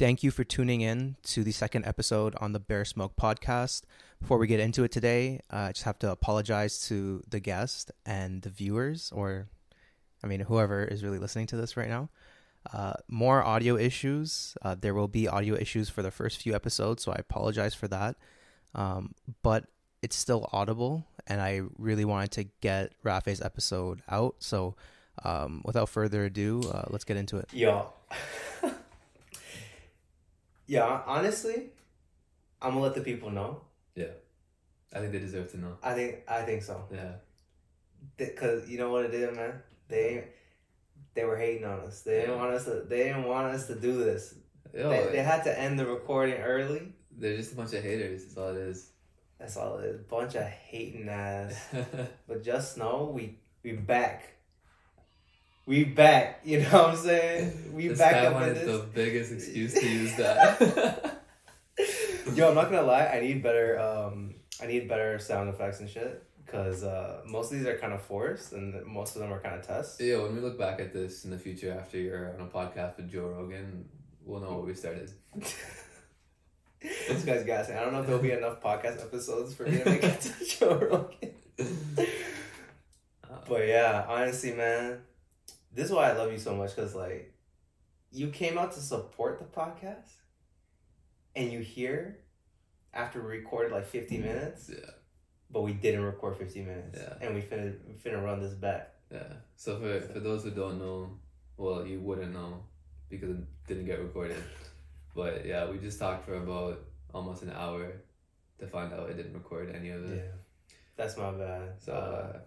Thank you for tuning in to the second episode on the Bear Smoke podcast. Before we get into it today, uh, I just have to apologize to the guest and the viewers, or I mean, whoever is really listening to this right now. Uh, more audio issues. Uh, there will be audio issues for the first few episodes, so I apologize for that. Um, but it's still audible, and I really wanted to get Rafay's episode out. So, um, without further ado, uh, let's get into it. Yo. yeah, honestly, I'm gonna let the people know. Yeah, I think they deserve to know. I think I think so. Yeah, Because you know what it is, man. They they were hating on us. They didn't want us to. They didn't want us to do this. Yo, They, they eh. had to end the recording early. they're just a bunch of haters. That's all it is. That's all it is. Bunch of hating ass. But just know we we back. We back. You know what I'm saying? We this back guy up in wanted this. the biggest excuse to use that. Yo, I'm not gonna lie. I need better. Um, I need better sound effects and shit. Cause uh, most of these are kind of forced, and most of them are kind of tests. yeah, when we look back at this in the future after you're on a podcast with Joe Rogan, we'll know where we started. this guy's gassing. I don't know if there'll be enough podcast episodes for me to make it to Joe Rogan. But yeah, honestly, man, this is why I love you so much. Cause like, you came out to support the podcast, and you hear after we recorded like 50 minutes, yeah, but we didn't record 50 minutes, Yeah. and we finna we finna run this back. yeah. So for for those who don't know, well, you wouldn't know because it didn't get recorded. But yeah, we just talked for about almost an hour to find out I didn't record any of it. Yeah, that's my bad. So Uh, uh,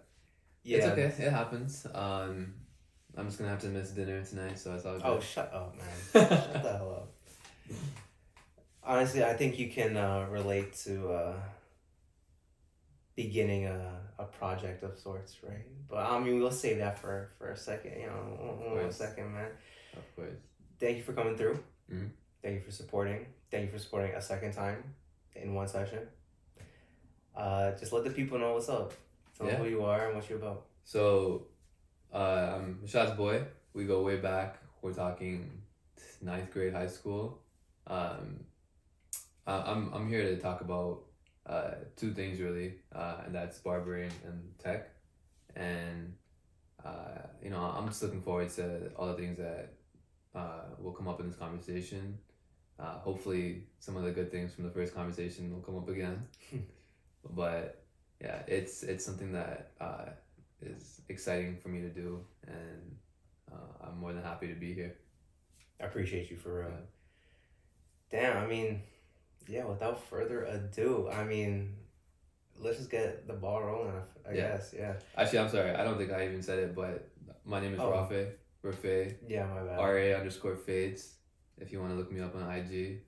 yeah. It's okay. It happens. Um, I'm just gonna have to miss dinner tonight, so all good. Oh, shut up, man. shut the hell up. Honestly, I think you can uh, relate to uh, beginning a, a project of sorts, right? But I mean, we'll save that for, for a second, you know, one, one more course. second, man. of course. Thank you for coming through. Mhm. Thank you for supporting. Thank you for supporting a second time in one session. Uh, just let the people know what's up. Tell them Yeah. who you are and what you're about. So, uh, I'm Rashad's boy. We go way back. We're talking ninth grade high school. Um, I- I'm I'm here to talk about uh, two things really, uh, and that's barbering and tech, and uh, you know I'm just looking forward to all the things that uh, will come up in this conversation. Uh, hopefully, some of the good things from the first conversation will come up again. but yeah, it's it's something that uh, is exciting for me to do, and uh, I'm more than happy to be here. I appreciate you for real. Damn, I mean, yeah, without further ado, I mean, let's just get the ball rolling, I, I Yeah. guess. Yeah. Actually, I'm sorry, I don't think I even said it, but my name is Oh. Rafay, Rafay, Yeah, my bad. R A underscore fades. If you want to look me up on IG,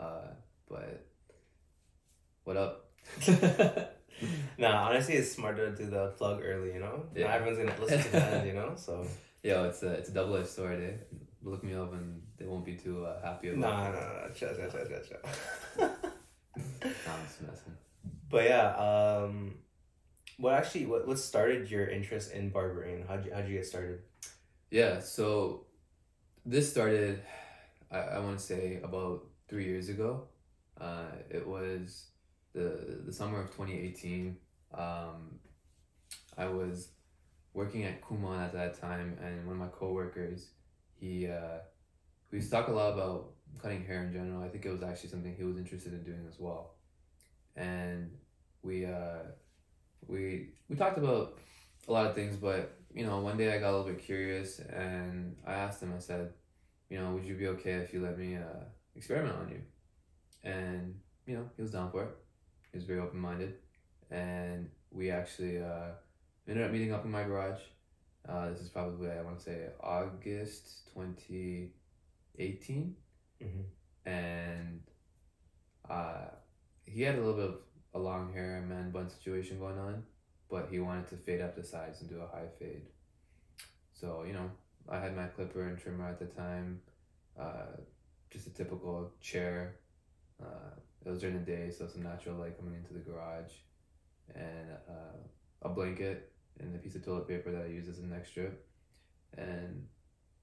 uh, but what up? Nah, honestly, it's smarter to do the plug early, you know? Yeah. Not everyone's to listen to that, you know? So, Yo, it's a it's a double edged sword. Eh? Look me up, and they won't be too uh, happy about. nah, it. nah, nah, chill, chill, chill, chill, chill. Nah, I'm just messing. but yeah, um, what actually, what, what started your interest in barbering? How'd you, how'd you get started? Yeah, so this started, I, I want to say about three years ago. Uh, it was the the summer of 2018. Um, I was working at Kumon at that time, and one of my coworkers, he uh, we used to talk a lot about cutting hair in general. I think it was actually something he was interested in doing as well, and we uh, we we talked about a lot of things, but you know, one day I got a little bit curious and I asked him, I said, you know, would you be okay if you let me uh, experiment on you? And, you know, he was down for it. He was very open minded. And we actually uh, ended up meeting up in my garage. Uh, this is probably, I want to say, August 2018. Mm-hmm. And uh, he had a little bit of a long hair and man bun situation going on but he wanted to fade up the sides and do a high fade. So, you know, I had my clipper and trimmer at the time, uh, just a typical chair. Uh, it was during the day, so some natural light coming into the garage, and uh, a blanket and a piece of toilet paper that I used as an extra. And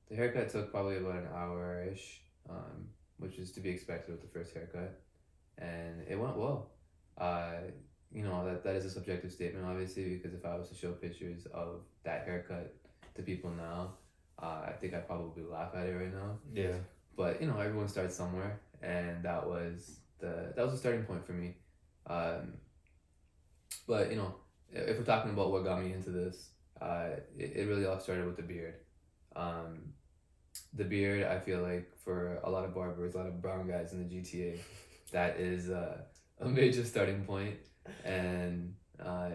the haircut took probably about an hour ish, um, which is to be expected with the first haircut, and it went well. Uh, you know that that is a subjective statement, obviously, because if I was to show pictures of that haircut to people now, uh, I think I'd probably laugh at it right now. Yeah. But you know, everyone starts somewhere, and that was the that was the starting point for me. Um, but you know, if we're talking about what got me into this, uh, it, it really all started with the beard. Um, the beard, I feel like for a lot of barbers, a lot of brown guys in the GTA, that is uh, a major starting point, and uh,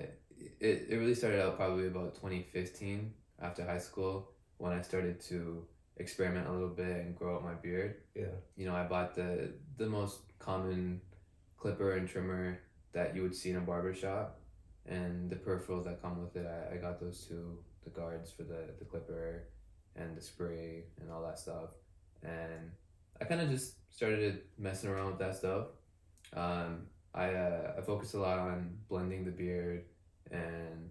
it it really started out probably about twenty fifteen after high school when I started to experiment a little bit and grow out my beard. Yeah. You know, I bought the the most common clipper and trimmer that you would see in a barber shop, and the peripherals that come with it. I, I got those two, the guards for the the clipper, and the spray and all that stuff, and I kind of just started messing around with that stuff. Um, I uh, I focused a lot on blending the beard and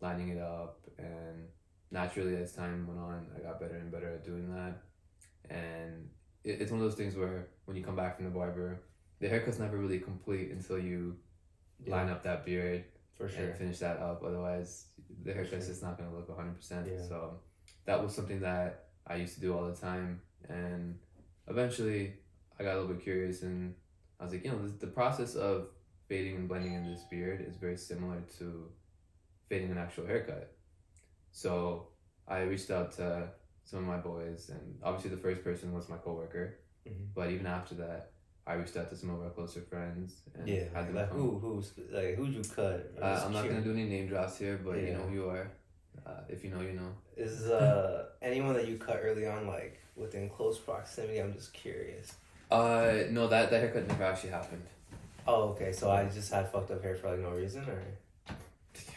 lining it up and naturally as time went on i got better and better at doing that and it, it's one of those things where when you come back from the barber the haircut's never really complete until you line up that beard For sure. and finish that up otherwise the haircut's sure. just not going to look 100% Yeah. so that was something that i used to do all the time and eventually i got a little bit curious and i was like you know this, the process of fading and blending in this beard is very similar to fading an actual haircut so I reached out to some of my boys, and obviously the first person was my coworker. Mhm. But even after that, I reached out to some of our closer friends and Yeah. had them Like come. who who's like who'd you cut? Uh, I'm not gonna do any name drops here, but you know who you are. Uh, if you know, you know. Is uh anyone that you cut early on like within close proximity? I'm just curious. Uh, no, that that haircut never actually happened. Oh, okay. So I just had fucked up hair for like no reason, or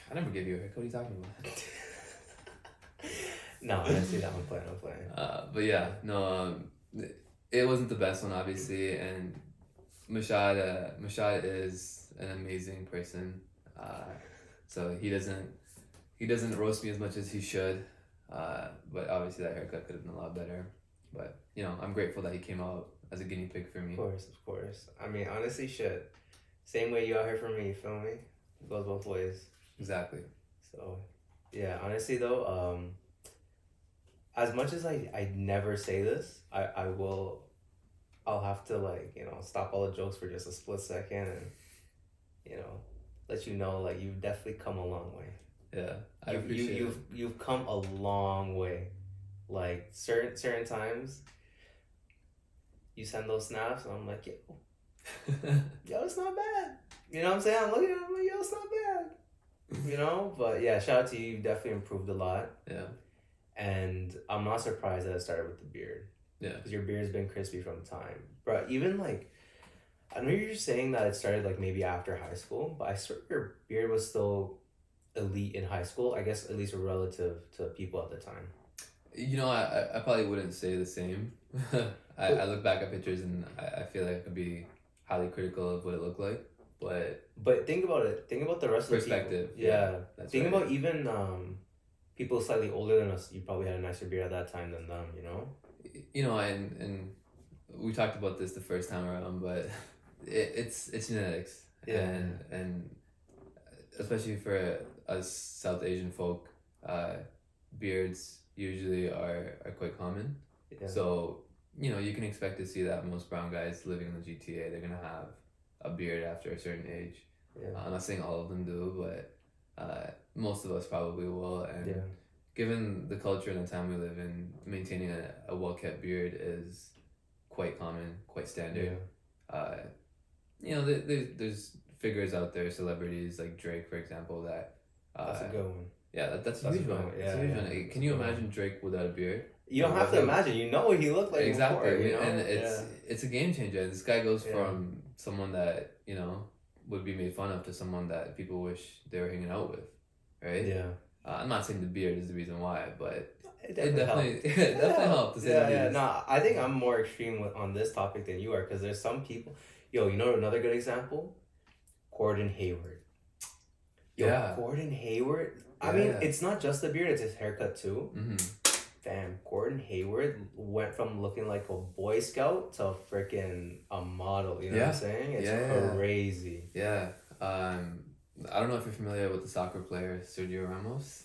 I never gave you a haircut. What are you talking about? no? I see that. I'm playing. I'm playing. Uh, but yeah, no, um, it wasn't the best one, obviously. And Mashad, uh, Mashad is an amazing person. Uh, so he doesn't he doesn't roast me as much as he should. Uh, but obviously that haircut could have been a lot better. But you know, I'm grateful that he came out as a guinea pig for me. Of course, of course. I mean, honestly, shit. Same way you out here for me. You feel me? It goes both ways. Exactly. So, yeah. Honestly, though, um, as much as I I never say this, I I will. I'll have to like you know stop all the jokes for just a split second and, you know, let you know like you've definitely come a long way. Yeah, I you, appreciate You, you've you've come a long way. Like certain certain times, you send those snaps, and I'm like, yo, yo, it's not bad. You know what I'm saying? I'm looking at it, like, yo, it's not bad. You know, but yeah, shout out to you. You definitely improved a lot, yeah, and I'm not surprised that it started with the beard. Yeah. because your beard's been crispy from time, bro. Even like, I know you're saying that it started like maybe after high school, but I swear your beard was still elite in high school. I guess at least relative to people at the time. you know, I I- probably wouldn't say the same. I, I look back at pictures and I, I feel like I could be highly critical of what it looked like, but But think about it. Think about the rest of the Perspective. Yeah. that's think right. about even um, people slightly older than us. You probably had a nicer beard at that time than them. You know. you know, and and we talked about this the first time around, but it, it's it's genetics, Yeah. and and especially for us South Asian folk, uh, beards usually are are quite common. Yeah. So you know, you can expect to see that most brown guys living in the GTA, they're gonna have a beard after a certain age. yeah. I'm not saying all of them do, but uh, most of us probably will, and yeah. given the culture and the time we live in, maintaining a, a well kept beard is quite common, quite standard. Uh, you know, there, there's there's figures out there, celebrities like Drake, for example, that. Uh, That's a good one. yeah, that, that's, that's a huge one. one. Yeah, huge yeah. one. Can you a good one. imagine Drake without a beard? You don't have to imagine. You know what he looked like exactly, before. You know? and it's yeah. it's a game changer. This guy goes Yeah. from someone that you know would be made fun of to someone that people wish they were hanging out with, right? yeah. Uh, I'm not saying the beard is the reason why, but It it definitely helped. it definitely helped to say yeah, yeah. No, I think I'm more extreme with, on this topic than you are because there's some people. Yo, you know another good example? Gordon Hayward. Yo, Yeah. Gordon Hayward. I Yeah, mean, it's not just the beard; it's his haircut too. hmm Fam, Gordon Hayward went from looking like a Boy Scout to freaking a model. You know what I'm saying? It's Yeah, yeah, yeah. crazy. Yeah. Um, I don't know if you're familiar with the soccer player Sergio Ramos,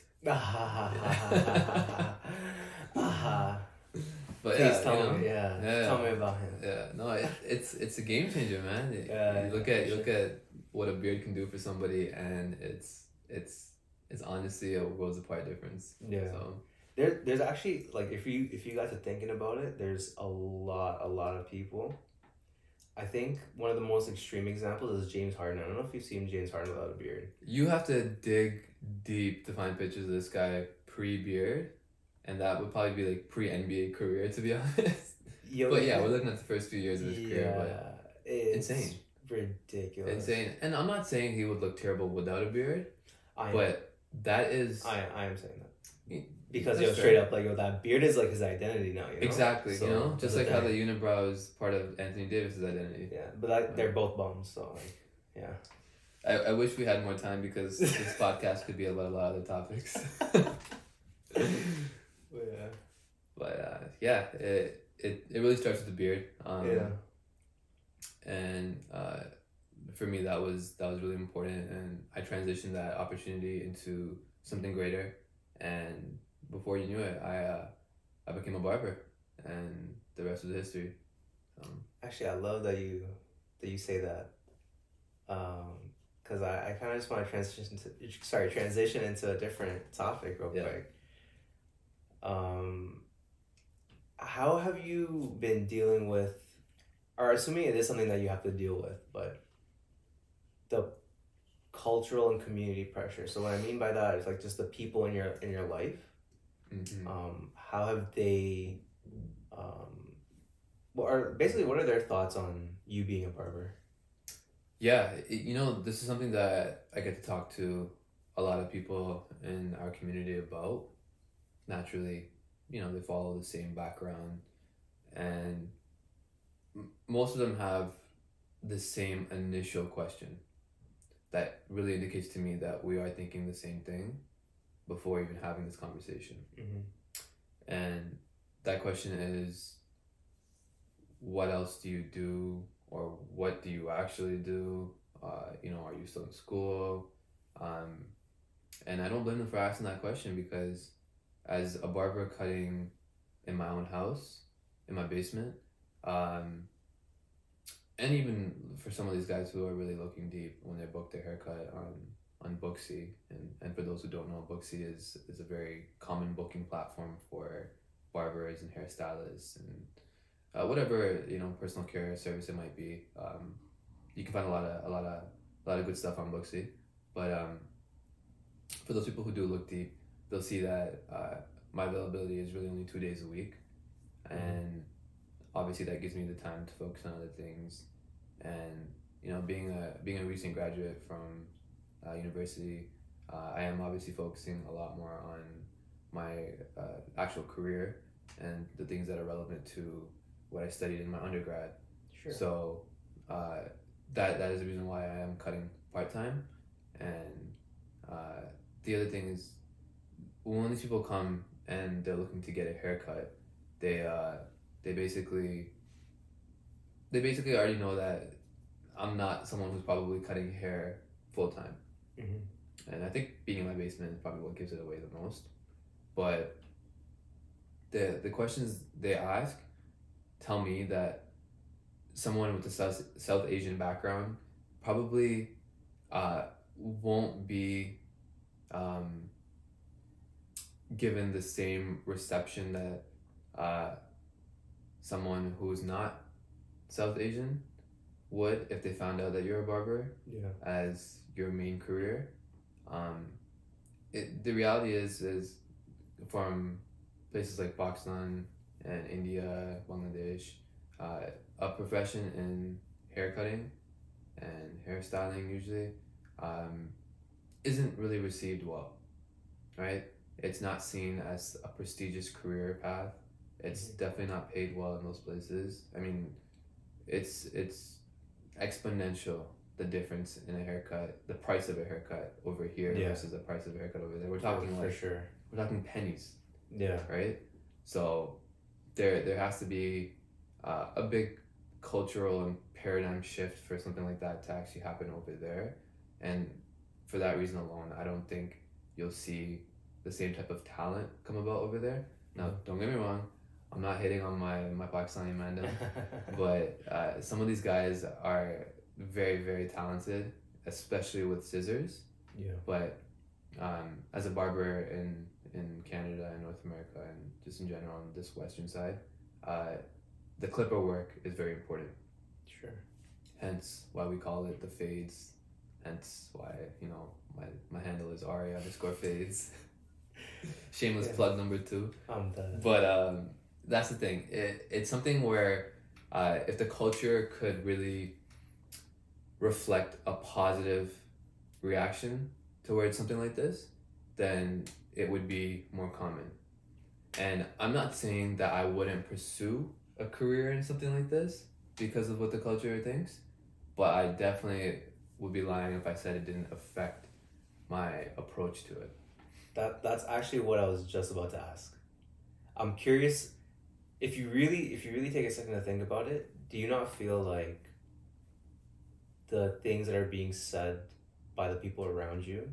but Please yeah, tell you know, me. Yeah. Yeah. Tell me about him. Yeah, no, it, it's it's a game changer, man. Yeah, you look at you look at what a beard can do for somebody, and it's it's it's honestly a worlds apart difference. Yeah. So There, there's actually like if you if you guys are thinking about it, there's a lot a lot of people. I think one of the most extreme examples is James Harden. I don't know if you've seen James Harden without a beard. you have to dig deep to find pictures of this guy pre beard, and that would probably be like pre NBA career to be honest. Yo, but yeah, we're looking at the first few years of his career. But it's Insane. ridiculous. insane, and I'm not saying he would look terrible without a beard, I am, but that is I I am saying that because that's yo straight up like yo that beard is like his identity now. You know? exactly So, you know just like how the unibrow is part of Anthony Davis's identity. yeah, but that, they're both bums. So like yeah. I, I wish we had more time because this podcast could be about a lot of other topics. Yeah. but uh, yeah, it, it it really starts with the beard. Um, yeah. and uh, for me that was that was really important and i transitioned that opportunity into something greater and before you knew it i uh, i became a barber and the rest was history um, Actually, I love that you that you say that. Um, cause I, I kind of just want to transition to sorry transition into a different topic real Yeah. quick. Um, how have you been dealing with, or assuming it is something that you have to deal with, but the cultural and community pressure. So what I mean by that is like just the people in your in your life. Mhm. Um, how have they? Um, what are basically what are their thoughts on you being a barber? yeah it, you know this is something that i get to talk to a lot of people in our community about naturally you know they follow the same background and m- most of them have the same initial question that really indicates to me that we are thinking the same thing before even having this conversation. Mm-hmm. and that question is what else do you do? Or what do you actually do? Uh, you know are you still in school? Um, and i don't blame them for asking that question because as a barber cutting in my own house in my basement um, and even for some of these guys who are really looking deep when they book their haircut on on Booksy and, and for those who don't know Booksy is is a very common booking platform for barbers and hairstylists and uh, whatever you know personal care service it might be. Um, you can find a lot of a lot of a lot of good stuff on Booksy, but um, for those people who do look deep, they'll see that uh, my availability is really only two days a week, and obviously that gives me the time to focus on other things, and you know being a being a recent graduate from uh, university, uh, I am obviously focusing a lot more on my uh, actual career and the things that are relevant to what I studied in my undergrad. Sure. So uh, that that is the reason why I am cutting part time. And uh, the other thing is when these people come and they're looking to get a haircut, they uh, they basically they basically already know that I'm not someone who's probably cutting hair full time. Mhm. And I think being in my basement is probably what gives it away the most. But the the questions they ask tell me that someone with a South, South Asian background probably uh, won't be um, given the same reception that uh, someone who's not South Asian would if they found out that you're a barber Yeah. as your main career. Um, it, the reality is is from places like Pakistan and India, Bangladesh, uh, a profession in haircutting and hairstyling usually um, isn't really received well, right? It's not seen as a prestigious career path. It's Mhm. definitely not paid well in those places. I mean, it's it's exponential the difference in a haircut, the price of a haircut over here Yeah. versus the price of a haircut over there. We're For- talking for like sure. we're talking pennies, Yeah. right? So there there has to be uh, a big cultural and paradigm shift for something like that to actually happen over there, and for that reason alone, I don't think you'll see the same type of talent come about over there. Now, don't get me wrong, I'm not hitting on my my Pakistani mandem, but uh, some of these guys are very very talented, especially with scissors. yeah. But um, as a barber in in Canada and North America and just in general on this western side, uh, the clipper work is very important. Sure. Hence why we call it the fades. Hence why you know my my handle is Ari underscore fades. Shameless Yeah. plug number two. Um, the, But um, that's the thing. It, it's something where uh, if the culture could really reflect a positive reaction towards something like this, then it would be more common. And I'm not saying that I wouldn't pursue a career in something like this because of what the culture thinks, but I definitely would be lying if I said it didn't affect my approach to it. That that's actually what I was just about to ask. I'm curious if you really if you really take a second to think about it, do you not feel like the things that are being said by the people around you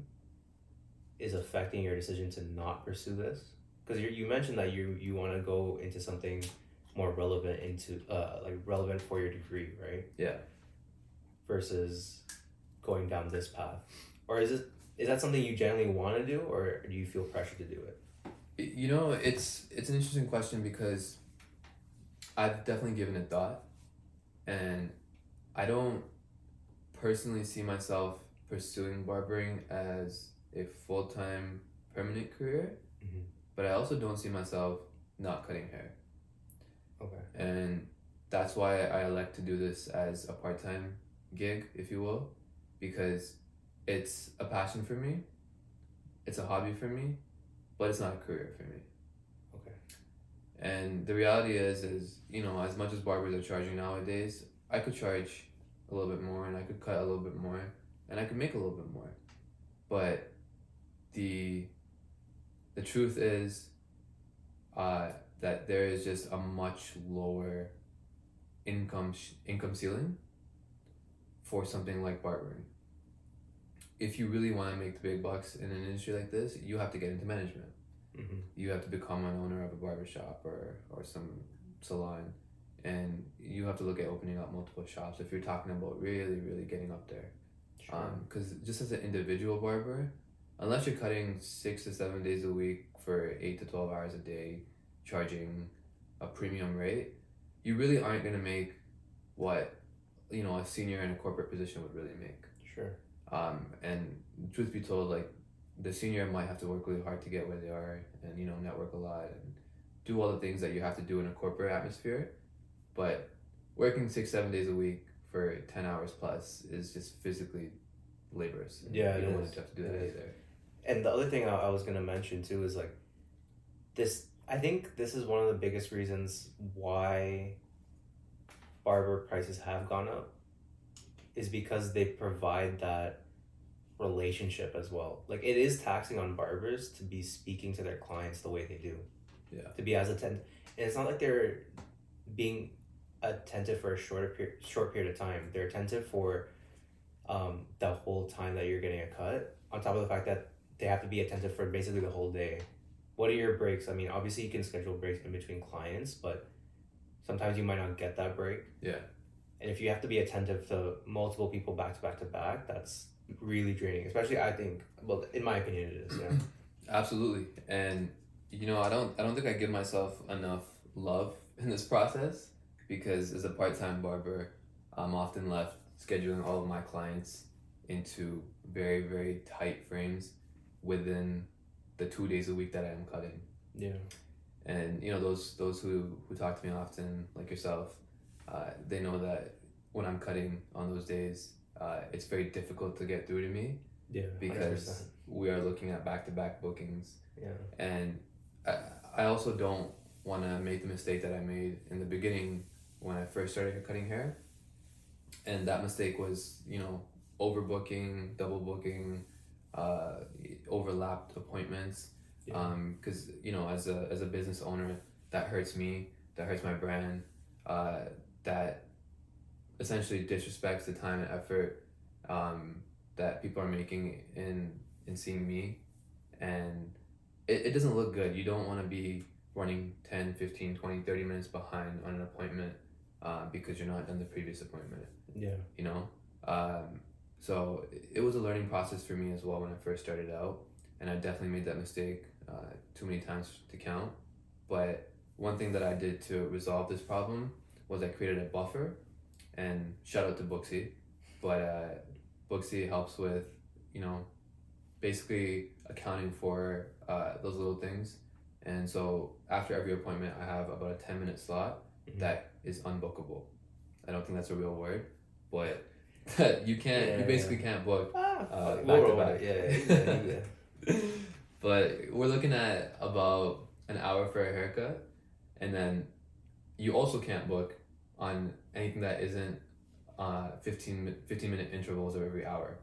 is affecting your decision to not pursue this? Because you you mentioned that you you want to go into something more relevant into uh like relevant for your degree, right? Yeah. Versus going down this path, or is it is that something you generally want to do, or do you feel pressure to do it? You know, it's it's an interesting question because I've definitely given it thought, and I don't personally see myself pursuing barbering as a full time permanent career, Mhm. but I also don't see myself not cutting hair, Okay. and that's why I elect to do this as a part time gig, if you will, because it's a passion for me, it's a hobby for me, but it's not a career for me. Okay. And the reality is, is you know, as much as barbers are charging nowadays, I could charge a little bit more, and I could cut a little bit more, and I could make a little bit more. But the the truth is, uh, that there is just a much lower income sh- income ceiling for something like barbering. If you really want to make the big bucks in an industry like this, you have to get into management Mm-hmm. you have to become an owner of a barbershop or, or some salon and you have to look at opening up multiple shops if you're talking about really really getting up there Sure. because just as an individual barber unless you're cutting six to seven days a week for eight to 12 hours a day charging a premium rate you really aren't going to make what you know a senior in a corporate position would really make sure. um, and truth be told, like the senior might have to work really hard to get where they are, and you know network a lot and do all the things that you have to do in a corporate atmosphere. But working six seven days a week for ten hours plus is just physically laborious. Yeah, you don't want to have to do that is. either. And the other thing I, I was gonna mention too is like this. I think this is one of the biggest reasons why barber prices have gone up is because they provide that relationship as well. Like it is taxing on barbers to be speaking to their clients the way they do. Yeah. To be as attentive, and it's not like they're being attentive for a shorter period, short period of time. They're attentive for um, the whole time that you're getting a cut. On top of the fact that they have to be attentive for basically the whole day. What are your breaks? I mean, obviously you can schedule breaks in between clients, but sometimes you might not get that break. Yeah. And if you have to be attentive to multiple people back to back to back, that's really draining. Especially, I think. Well, in my opinion, it is. Yeah. Absolutely, and you know, I don't, I don't think I give myself enough love in this process because as a part-time barber, I'm often left scheduling all of my clients into very, very tight frames within the two days a week that I am cutting. yeah. And you know, those those who who talk to me often, like yourself, uh, they know that when I'm cutting on those days, uh, it's very difficult to get through to me Yeah. because we are looking at back-to-back bookings Yeah. and I, I also don't want to make the mistake that I made in the beginning when I first started cutting hair. And that mistake was, you know, overbooking, double booking, uh, overlapped appointments. Yeah. Um, because you know, as a as a business owner, that hurts me, that hurts my brand, uh, that essentially disrespects the time and effort um, that people are making in in seeing me, and it, it doesn't look good. You don't want to be running 10, 15, 20, 30 minutes behind on an appointment uh, because you're not done the previous appointment. Yeah. you know? Um, so it was a learning process for me as well when i first started out and i definitely made that mistake uh, too many times to count. But one thing that i did to resolve this problem was i created a buffer and shout out to booksy. But uh, booksy helps with you know basically accounting for uh, those little things. And so after every appointment i have about a 10 minute slot Mhm. that is unbookable i don't think that's a real word but you can't Yeah, you basically can't book Ah, Uh, back to back. Yeah, yeah, yeah, yeah. but we're looking at about an hour for a haircut and then you also can't book on anything that isn't uh 15, 15 minute intervals of every hour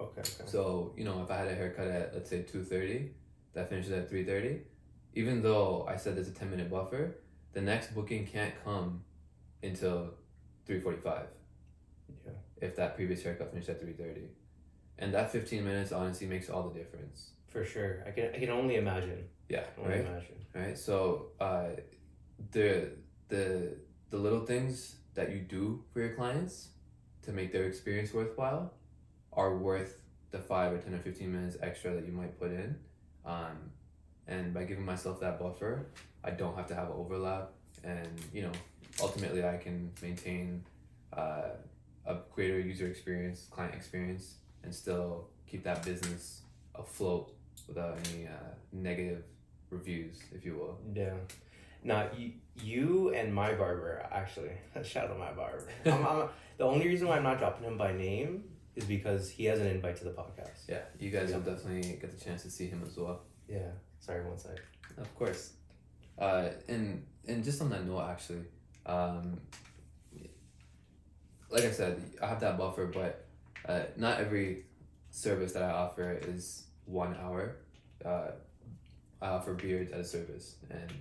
Okay. okay. so you know if i had a haircut at let's say 2.30 that finishes at 3.30 even though i said there's a 10 minute buffer the next booking can't come until 3.45 Yeah. if that previous haircut finished at 3.30 and that 15 minutes honestly makes all the difference For sure. I can I can only imagine. yeah Only right imagine. right so uh, the the the little things that you do for your clients to make their experience worthwhile are worth the five or ten or fifteen minutes extra that you might put in um, and by giving myself that buffer i don't have to have overlap and you know ultimately i can maintain uh, a greater user experience client experience and still keep that business afloat without any uh, negative reviews, if you will. Yeah. Now you, you and my barber actually shout out my barber. I'm, I'm, the only reason why I'm not dropping him by name is because he has an invite to the podcast. Yeah, you guys Yeah. will definitely get the chance to see him as well. Yeah. Sorry, one sec. Of course. Uh, and and just on that note, actually, um, like I said, I have that buffer, but uh, not every service that I offer is one hour. Uh, I offer beards as a service, and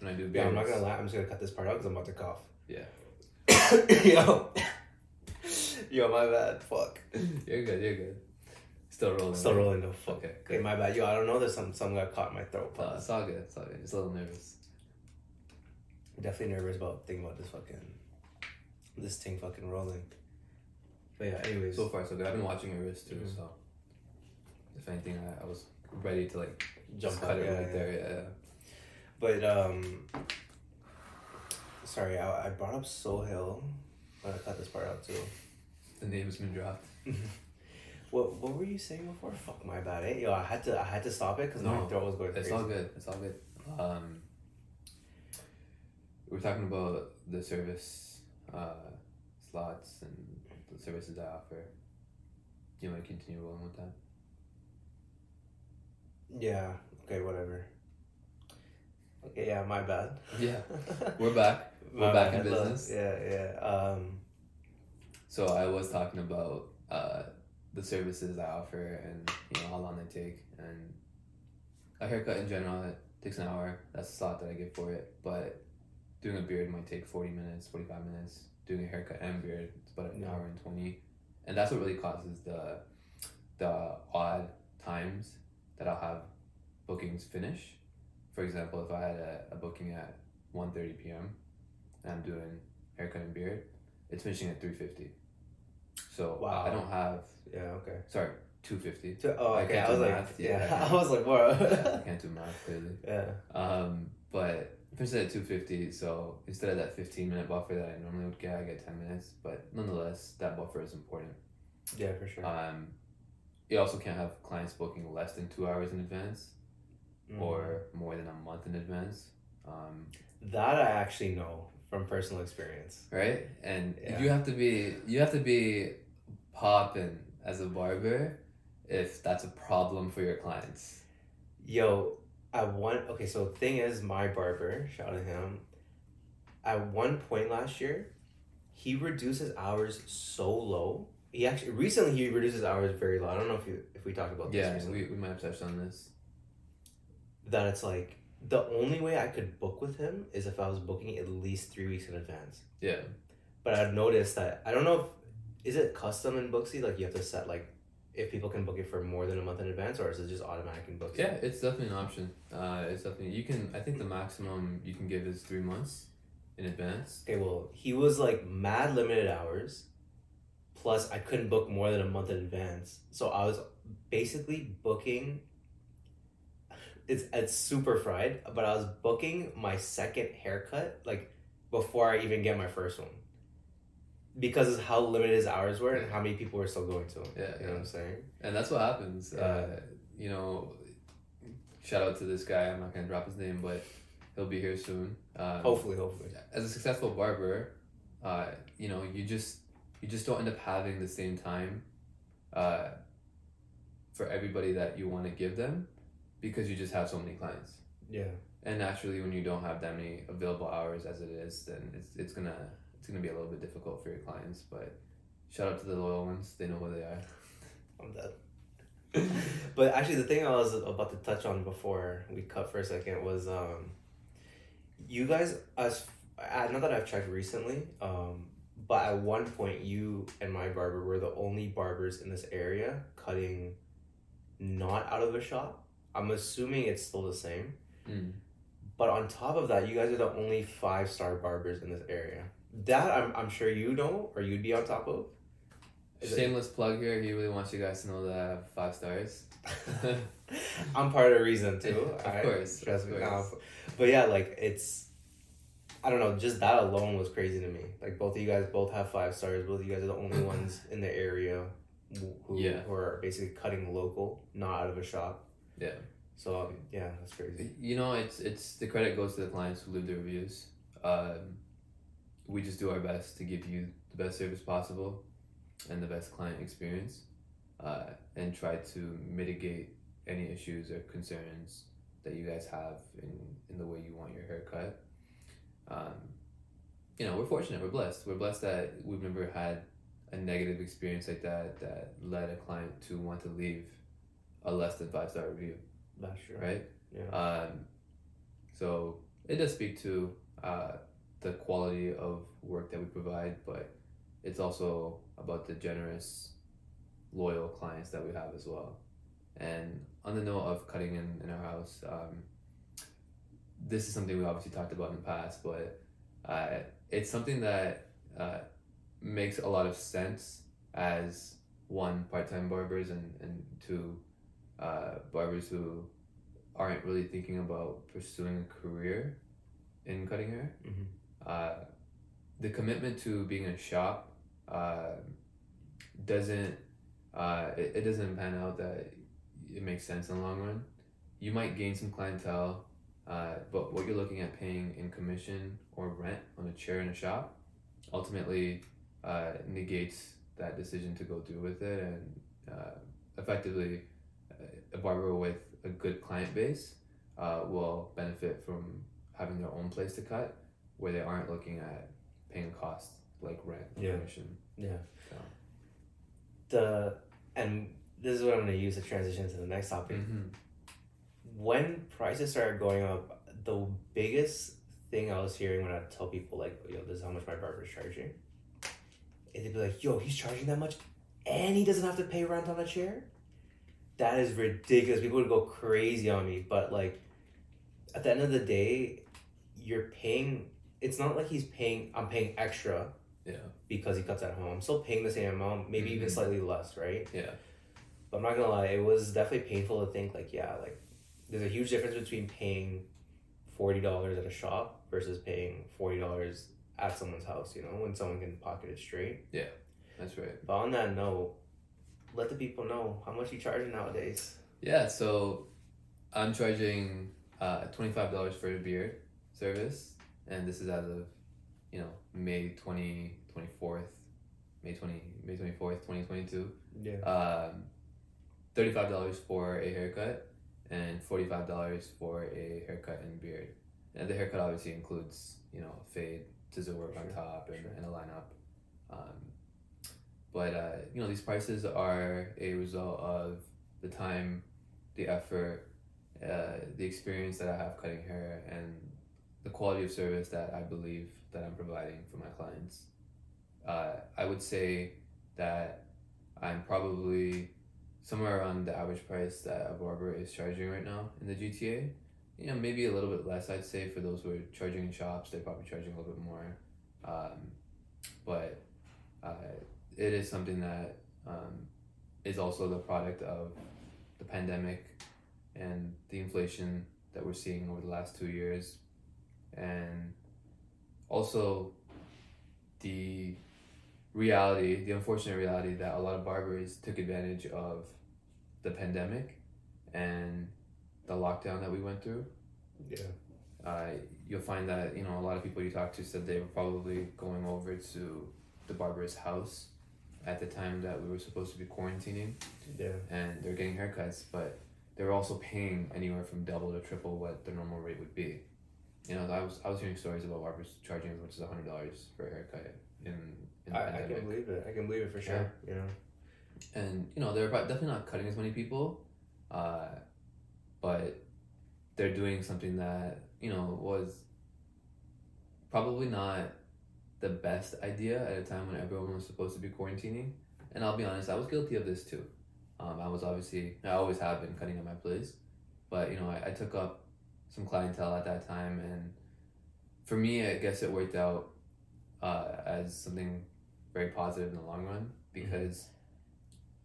when I do beards, Yeah, I'm not gonna lie. I'm just gonna cut this part out because I'm about to cough. Yeah. Yo. Yo, my bad. Fuck. You're good. You're good. Still rolling. Still right? rolling though. Fuck. Okay. Good. my bad. Yo, I don't know. There's some some got caught in my throat. Pause. it's all good. It's all good. Just a little nervous. Definitely nervous about thinking about this fucking this thing fucking rolling. But yeah, anyways. So far, so good. I've been watching your wrist too, Mhm. so if anything, I, I was ready to like jump cut it yeah, right yeah. there. Yeah. But um, sorry, I, I brought up Soul Hill. But I'm cut this part out too. The name's been dropped. What what were you saying before? Fuck my bad. Eh? Yo, I had to I had to stop it because my throat was going It's crazy. all good. It's all good. Um, we were talking about the service uh, slots and the services I offer. Do you want to continue rolling with that? Yeah. Okay. Whatever. Okay. Yeah. My bad. Yeah. We're back. We're back in business. Yeah. Yeah. Um. So I was talking about uh, the services I offer and you know how long they take and a haircut in general it takes an hour. That's the slot that I give for it. But doing a beard might take forty minutes, forty five minutes. Doing a haircut and beard it's about an Yeah. hour and twenty, and that's what really causes the the odd times that I'll have bookings finish. For example, if I had a, a booking at 1.30 p.m. and I'm doing haircut and beard, it's finishing at 3.50. So I- I don't have, Yeah. Okay. sorry, 2.50. So- Oh, okay. can't I, was do like, math. yeah. Yeah. I was like, I can't do math clearly. yeah. Um, but finished at 250, so instead of that 15 minute buffer that I normally would get, I get 10 minutes. But nonetheless, that buffer is important. Yeah, for sure. Um, you also can't have clients booking less than two hours in advance Mhm. or more than a month in advance. Um, that I actually know from personal experience. right? And Yeah. you have to be you have to be popping as a barber if that's a problem for your clients. Yo, at one okay, so thing is, my barber, shout out to him. At one point last year, he reduced his hours so low. He actually recently he reduced his hours very low. I don't know if you if we talked about this Yeah, we, we might have touched on this. that it's like the only way I could book with him is if I was booking at least three weeks in advance. Yeah. But I've noticed that I don't know if is it custom in Booksy like you have to set like if people can book it for more than a month in advance or is it just automatic in Booksy? Yeah, it's definitely an option. Uh, it's definitely you can. I think the maximum you can give is three months in advance. Okay, well he was like mad limited hours, plus I couldn't book more than a month in advance, so I was basically booking. It's it's super fried, but I was booking my second haircut like before I even get my first one. Because of how limited his hours were and how many people were still going to him. Yeah, You know yeah. what I'm saying? And that's what happens. Yeah. Uh, you know, shout out to this guy. I'm not gonna drop his name, but he'll be here soon. Um, Hopefully, hopefully. as a successful barber, uh, you know, you just you just don't end up having the same time uh, for everybody that you want to give them because you just have so many clients. Yeah. And naturally, when you don't have that many available hours as it is, then it's it's gonna it's gonna be a little bit difficult for your clients. But shout out to the loyal ones; they know who they are. I'm dead. but actually, the thing I was about to touch on before we cut for a second was um, you guys, as not that I've checked recently, um, but at one point, you and my barber were the only barbers in this area cutting not out of a shop. I'm assuming it's still the same. Mm. But on top of that, you guys are the only five star barbers in this area. That I'm, I'm sure you know or you'd be on top of. Is it- Shameless plug here. He really wants you guys to know that I have five stars. I'm part of the reason too. Of alright? course, Trust of me. course. But yeah, like it's I don't know, just that alone was crazy to me. Like both of you guys both have five stars, both of you guys are the only ones in the area who, who, Yeah. who are basically cutting local, not out of a shop. Yeah. So um, yeah, that's crazy. You know, it's it's the credit goes to the clients who leave the reviews. Um, we just do our best to give you the best service possible and the best client experience, uh, and try to mitigate any issues or concerns that you guys have in in the way you want your haircut. Um, you know, we're fortunate. We're blessed. We're blessed that we've never had a negative experience like that that led a client to want to leave a less than five star review That's true. right? Yeah. Um, so it does speak to uh, the quality of work that we provide, but it's also about the generous, loyal clients that we have as well. And on the note of cutting in, in our house, um, this is something we obviously talked about in the past, but uh, it's something that uh, makes a lot of sense as one part-time barbers and, and two uh, barbers who aren't really thinking about pursuing a career in cutting hair. Mhm. Uh, the commitment to being a shop uh, doesn't uh, it, it doesn't pan out that it makes sense in the long run. You might gain some clientele, uh, but what you're looking at paying in commission or rent on a chair in a shop ultimately uh, negates that decision to go through with it and uh, effectively uh, a barber with a good client base uh, will benefit from having their own place to cut where they aren't looking at paying costs like rent Yeah. commission. Yeah. So. The and this is what I'm gonna use to transition to the next topic. Mhm. when prices started going up, the biggest thing I was hearing when I tell people like, "Yo, this is how much my barber's charging," And they'd be like, "Yo, he's charging that much, and he doesn't have to pay rent on a chair." That is ridiculous. People would go crazy on me, but like, at the end of the day, you're paying. It's not like he's paying. I'm paying extra Yeah. because he cuts at home. I'm still paying the same amount, maybe even Mhm. slightly less, right? Yeah. But I'm not gonna lie, it was definitely painful to think like, yeah, like there's a huge difference between paying forty dollars at a shop versus paying forty dollars at someone's house. You know, when someone can pocket it straight. Yeah. That's right. But on that note, let the people know how much you charging nowadays. Yeah, so I'm charging uh, $25 for a beard service, and this is as of, you know, May 20, 24th, May 20, May 24th, 2022. Yeah. Um, $35 for a haircut and $45 for a haircut and beard. And the haircut obviously includes, you know, fade, scissor work on top, and, sure. and a lineup. Um, but, uh, you know, these prices are a result of the time, the effort, uh, the experience that I have cutting hair and quality of service that I believe that I'm providing for my clients. Uh, I would say that I'm probably somewhere around the average price that a barber is charging right now in the GTA. You know, maybe a little bit less, I'd say, for those who are charging in shops. They're probably charging a little bit more. Um, but uh, it is something that um, is also the product of the pandemic and the inflation that we're seeing over the last two years. And also the reality, the unfortunate reality that a lot of barbers took advantage of the pandemic and the lockdown that we went through. Yeah. Uh, you'll find that you know a lot of people you talk to said they were probably going over to the barber's house at the time that we were supposed to be quarantining, Yeah. and they're getting haircuts, but they're also paying anywhere from double to triple what the normal rate would be. You know, I was I was hearing stories about barbers charging as much as hundred dollars for a haircut in in I, I can believe it. I can believe it for sure. You know. and you know they're definitely not cutting as many people uh, but they're doing something that you know was probably not the best idea at a time when everyone was supposed to be quarantining and i'll be honest i was guilty of this too um, i was obviously i always have been cutting at my place but you know I, I took up some clientele at that time and for me i guess it worked out uh, as something very positive in the long run because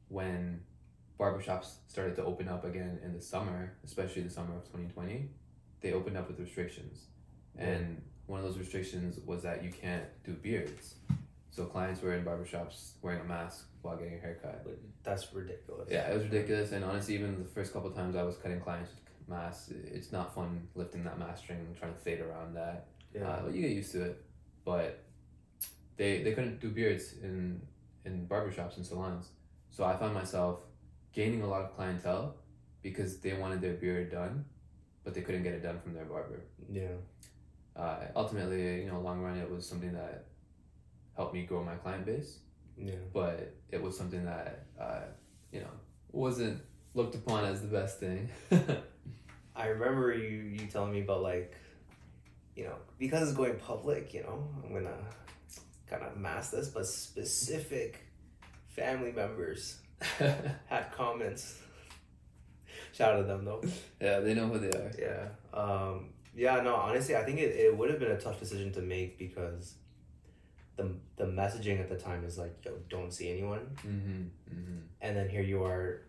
when barbershops started to open up again in the summer, especially the summer of 2020, they opened up with restrictions. And one of those restrictions was that you can't do beards. So clients were in barbershops wearing a mask while getting a haircut. That's ridiculous. Yeah, it was ridiculous. And honestly, even the first couple times I was cutting clients with masks, it's not fun lifting that mask string and trying to fade around that. Yeah. Uh, but you get used to it. But they they couldn't do beards in in barbershops and salons. So I found myself gaining a lot of clientele because they wanted their beard done, but they couldn't get it done from their barber. yeah. Uh, ultimately, you know, long run, it was something that helped me grow my client base, Yeah. but it was something that uh, you know wasn't looked upon as the best thing. I remember you you telling me about like, you know, because it's going public. You know, I'm gonna kind of mask this, but specific family members had comments. Shout out to them though. yeah, they know who they are. Yeah. Um, yeah, no, honestly, I think it, it would have been a tough decision to make because the, the messaging at the time is like, yo, don't see anyone. Mm-hmm, mm-hmm. And then here you are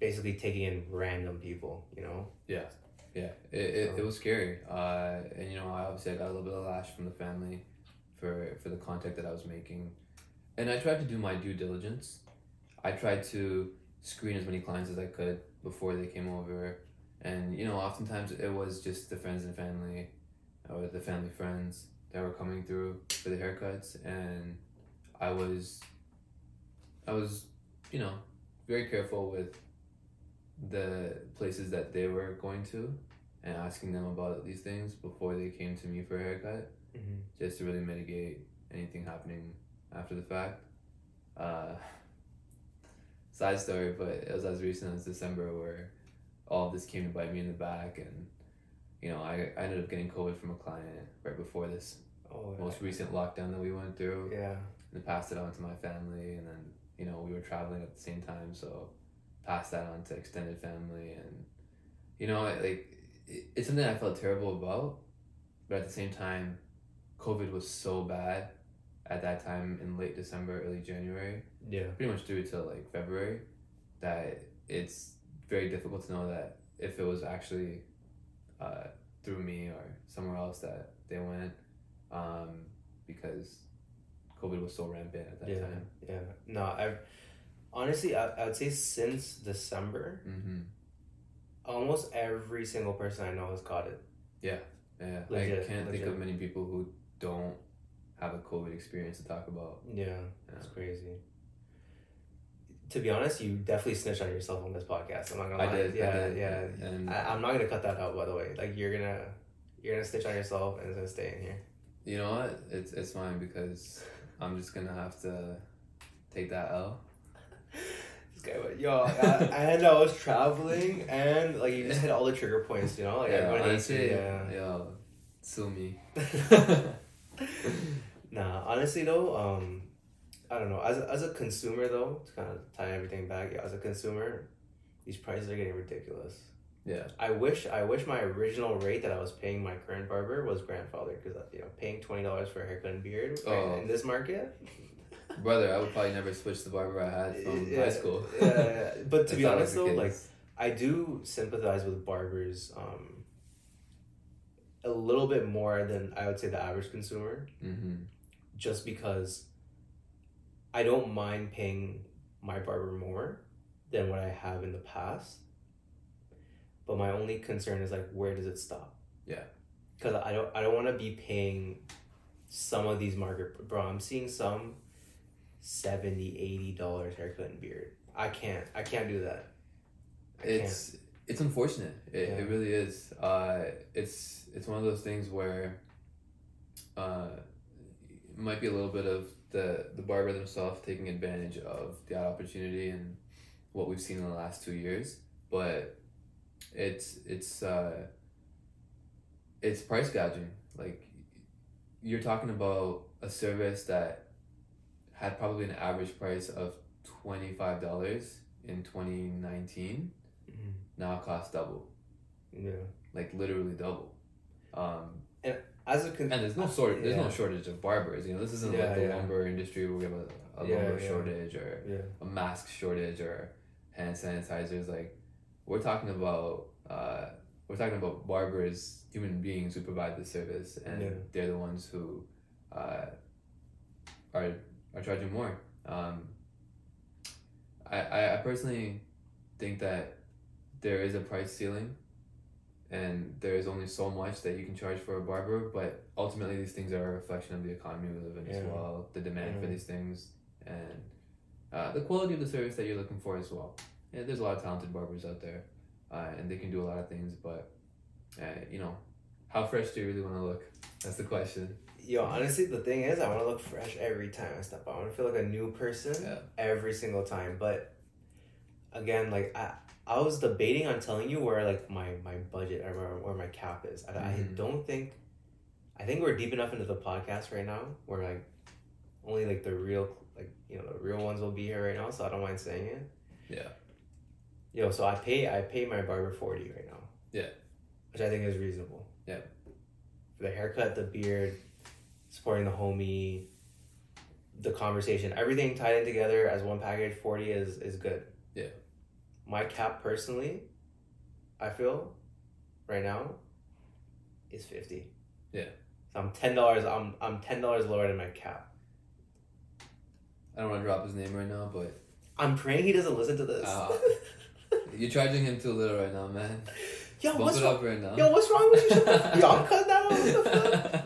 basically taking in random people, you know? Yeah, it, it, So- it was scary. Uh, and you know, I obviously I got a little bit of lash from the family for for the contact that I was making, and I tried to do my due diligence. I tried to screen as many clients as I could before they came over, and you know, oftentimes it was just the friends and family, or the family friends that were coming through for the haircuts, and I was, I was, you know, very careful with the places that they were going to and asking them about these things before they came to me for a haircut Mm-hmm. just to really mitigate anything happening after the fact uh, side story but it was as recent as december where all of this came to bite me in the back and you know I, I ended up getting covid from a client right before this Oh, most recent lockdown that we went through Yeah. and passed it on to my family and then you know we were traveling at the same time so passed that on to extended family and you know like it, it's something i felt terrible about but at the same time covid was so bad at that time in late december early january Yeah. pretty much through to like february that it's very difficult to know that if it was actually uh, through me or somewhere else that they went um, because covid was so rampant at that Yeah. time Yeah. No, I've honestly, I, I would say since December, mm-hmm. almost every single person I know has got it. Yeah, yeah. Legit, I can't think of many people who don't have a COVID experience to talk about. Yeah. Yeah. It's crazy. To be honest, you definitely snitched on yourself on this podcast. I'm not gonna lie. I did, Yeah, I did, yeah. and I, I'm not gonna cut that out. By the way, like you're gonna, you're gonna stitch on yourself, and it's gonna stay in here. you know what? It's it's fine because I'm just gonna have to take that L. This guy, but yo, I, and I was traveling, and like you just hit all the trigger points, you know. Like yeah, everyone hates you, honestly, yeah. yo, sue me. Nah, honestly though, um, I don't know. As a, as a consumer though, to kind of tie everything back, yeah, as a consumer, these prices are getting ridiculous. yeah, I wish I wish my original rate that I was paying my current barber was grandfathered because you know paying twenty dollars for a haircut and beard right, Oh. in this market. Brother, I would probably never switch the barber I had from yeah, high school. yeah, yeah. but to be honest though, like I do sympathize with barbers um, a little bit more than I would say the average consumer, hmm just because I don't mind paying my barber more than what I have in the past. But my only concern is like, where does it stop? Yeah. Because I don't, I don't want to be paying some of these market, bro. I'm seeing some 70 80 dollars haircut and beard. I can't, I can't do that. I can't. It's it's unfortunate. It, Yeah. it really is. Uh, it's it's one of those things where uh, it might be a little bit of the the barber themselves taking advantage of the opportunity and what we've seen in the last two years, but it's it's uh, it's price gouging. Like you're talking about a service that had probably an average price of twenty five dollars in twenty nineteen Mhm. now it costs double, Yeah. like literally double. Um, As a con- and there's no sort, there's no shortage of barbers. You know, this isn't Yeah, like the yeah. lumber industry where we have a, a Yeah, lumber yeah. shortage or Yeah. a mask shortage or hand sanitizers. Like we're talking about, uh, we're talking about barbers, human beings who provide the service, and Yeah. they're the ones who uh, are are charging more. Um, I, I personally think that there is a price ceiling and there is only so much that you can charge for a barber but ultimately these things are a reflection of the economy we live in as well the demand for these things and uh, the quality of the service that you're looking for as well. Yeah there's a lot of talented barbers out there uh, and they can do a lot of things but uh, you know how fresh do you really want to look? That's the question Yo, honestly, the thing is, I want to look fresh every time I step out. I want to feel like a new person Yeah. every single time. But again, like I, I was debating on telling you where like my my budget or where, my cap is. I, I Mhm. don't think, I think we're deep enough into the podcast right now where like only like the real like you know the real ones will be here right now. So I don't mind saying it. yeah Yo, so I pay I pay my barber forty right now. Yeah. Which I think is reasonable. Yeah. For the haircut, the beard, supporting the homie, the conversation, everything tied in together as one package, forty is is good. Yeah. My cap personally, I feel, right now, is fifty. Yeah. So I'm ten dollars. I'm I'm ten dollars lower than my cap. i don't want to drop his name right now but I'm praying he doesn't listen to this. Uh, you're charging him too little right now man Yo, bump what's wrong? up right now Yo, what's wrong with you? Shut the- Yo, I'm cutting that out.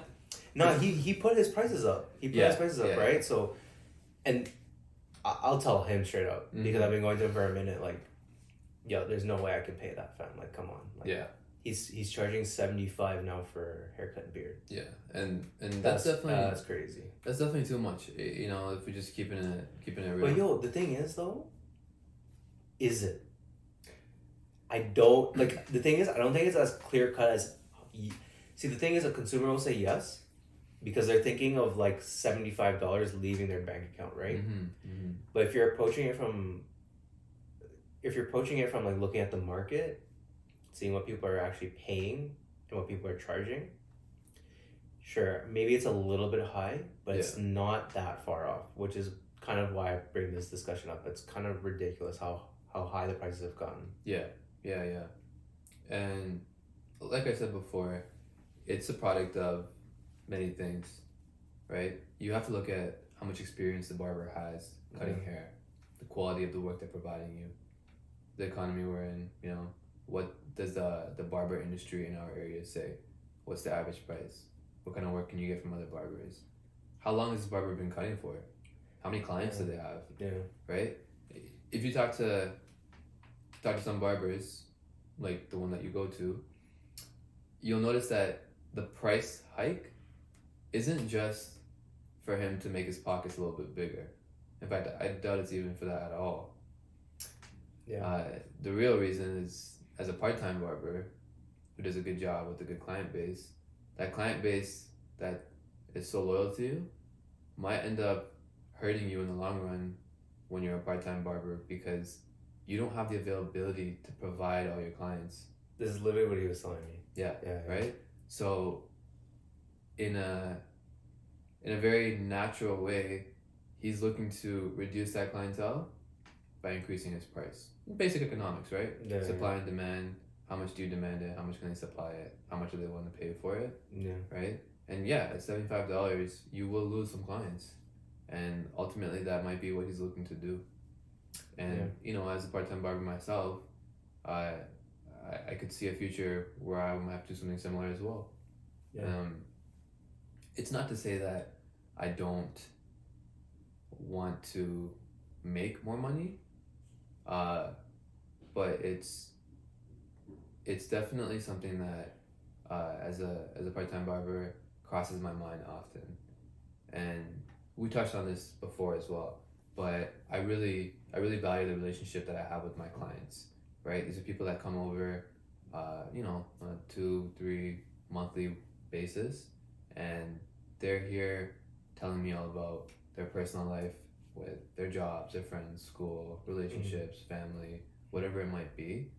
What the fuck? No, he he put his prices up. He put Yeah, his prices up, yeah. right? So, and I'll tell him straight up because Mhm. I've been going to him for a minute. Like, yo, there's no way I can pay that, fam. Like, come on. Like, yeah He's he's charging seventy five now for haircut and beard. Yeah, and and that's, That's definitely that's crazy. that's definitely too much. You know, if we're just keeping it keeping it real. But yo, the thing is though, is it? I don't like the thing is I don't think it's as clear cut as. See, the thing is, a consumer will say yes, because they're thinking of like seventy five dollars leaving their bank account, right? hmm hmm But if you're approaching it from, if you're approaching it from like looking at the market, seeing what people are actually paying and what people are charging, sure, maybe it's a little bit high, but it's not that far off, which is kind of why I bring this discussion up. It's kind of ridiculous how how high the prices have gotten. Yeah, yeah, yeah. And like I said before, it's a product of many things, right? You have to look at how much experience the barber has cutting hair, the quality of the work they're providing you, the economy we're in. You know, what does the the barber industry in our area say? What's the average price? What kind of work can you get from other barbers? How long has this barber been cutting for? How many clients do they have? Yeah. right? If you talk to talk to some barbers, like the one that you go to, you'll notice that the price hike isn't just for him to make his pockets a little bit bigger. In fact, I doubt it's even for that at all. Yeah. Uh, the real reason is as a part-time barber who does a good job with a good client base, that client base that is so loyal to you might end up hurting you in the long run when you're a part-time barber because you don't have the availability to provide all your clients. This is literally what he was telling me. Yeah, Yeah. right? So in a in a very natural way, he's looking to reduce that clientele by increasing his price. Basic economics, right? Yeah. Supply and demand. How much do you demand it? How much can they supply it? How much do they want to pay for it? Yeah. Right? And yeah, at seventy five dollars, you will lose some clients, and ultimately that might be what he's looking to do. And Yeah. you know, as a part time barber myself, I, I I could see a future where I might have to do something similar as well. Yeah. Um, it's not to say that I don't want to make more money, uh, but it's it's definitely something that uh, as a as a part time barber crosses my mind often, and we touched on this before as well. But I really I really value the relationship that I have with my clients. Right, these are people that come over, uh, you know, on a two three monthly basis, and they're here telling me all about their personal life with their jobs, their friends, school, relationships, mm-hmm. family, whatever it might be.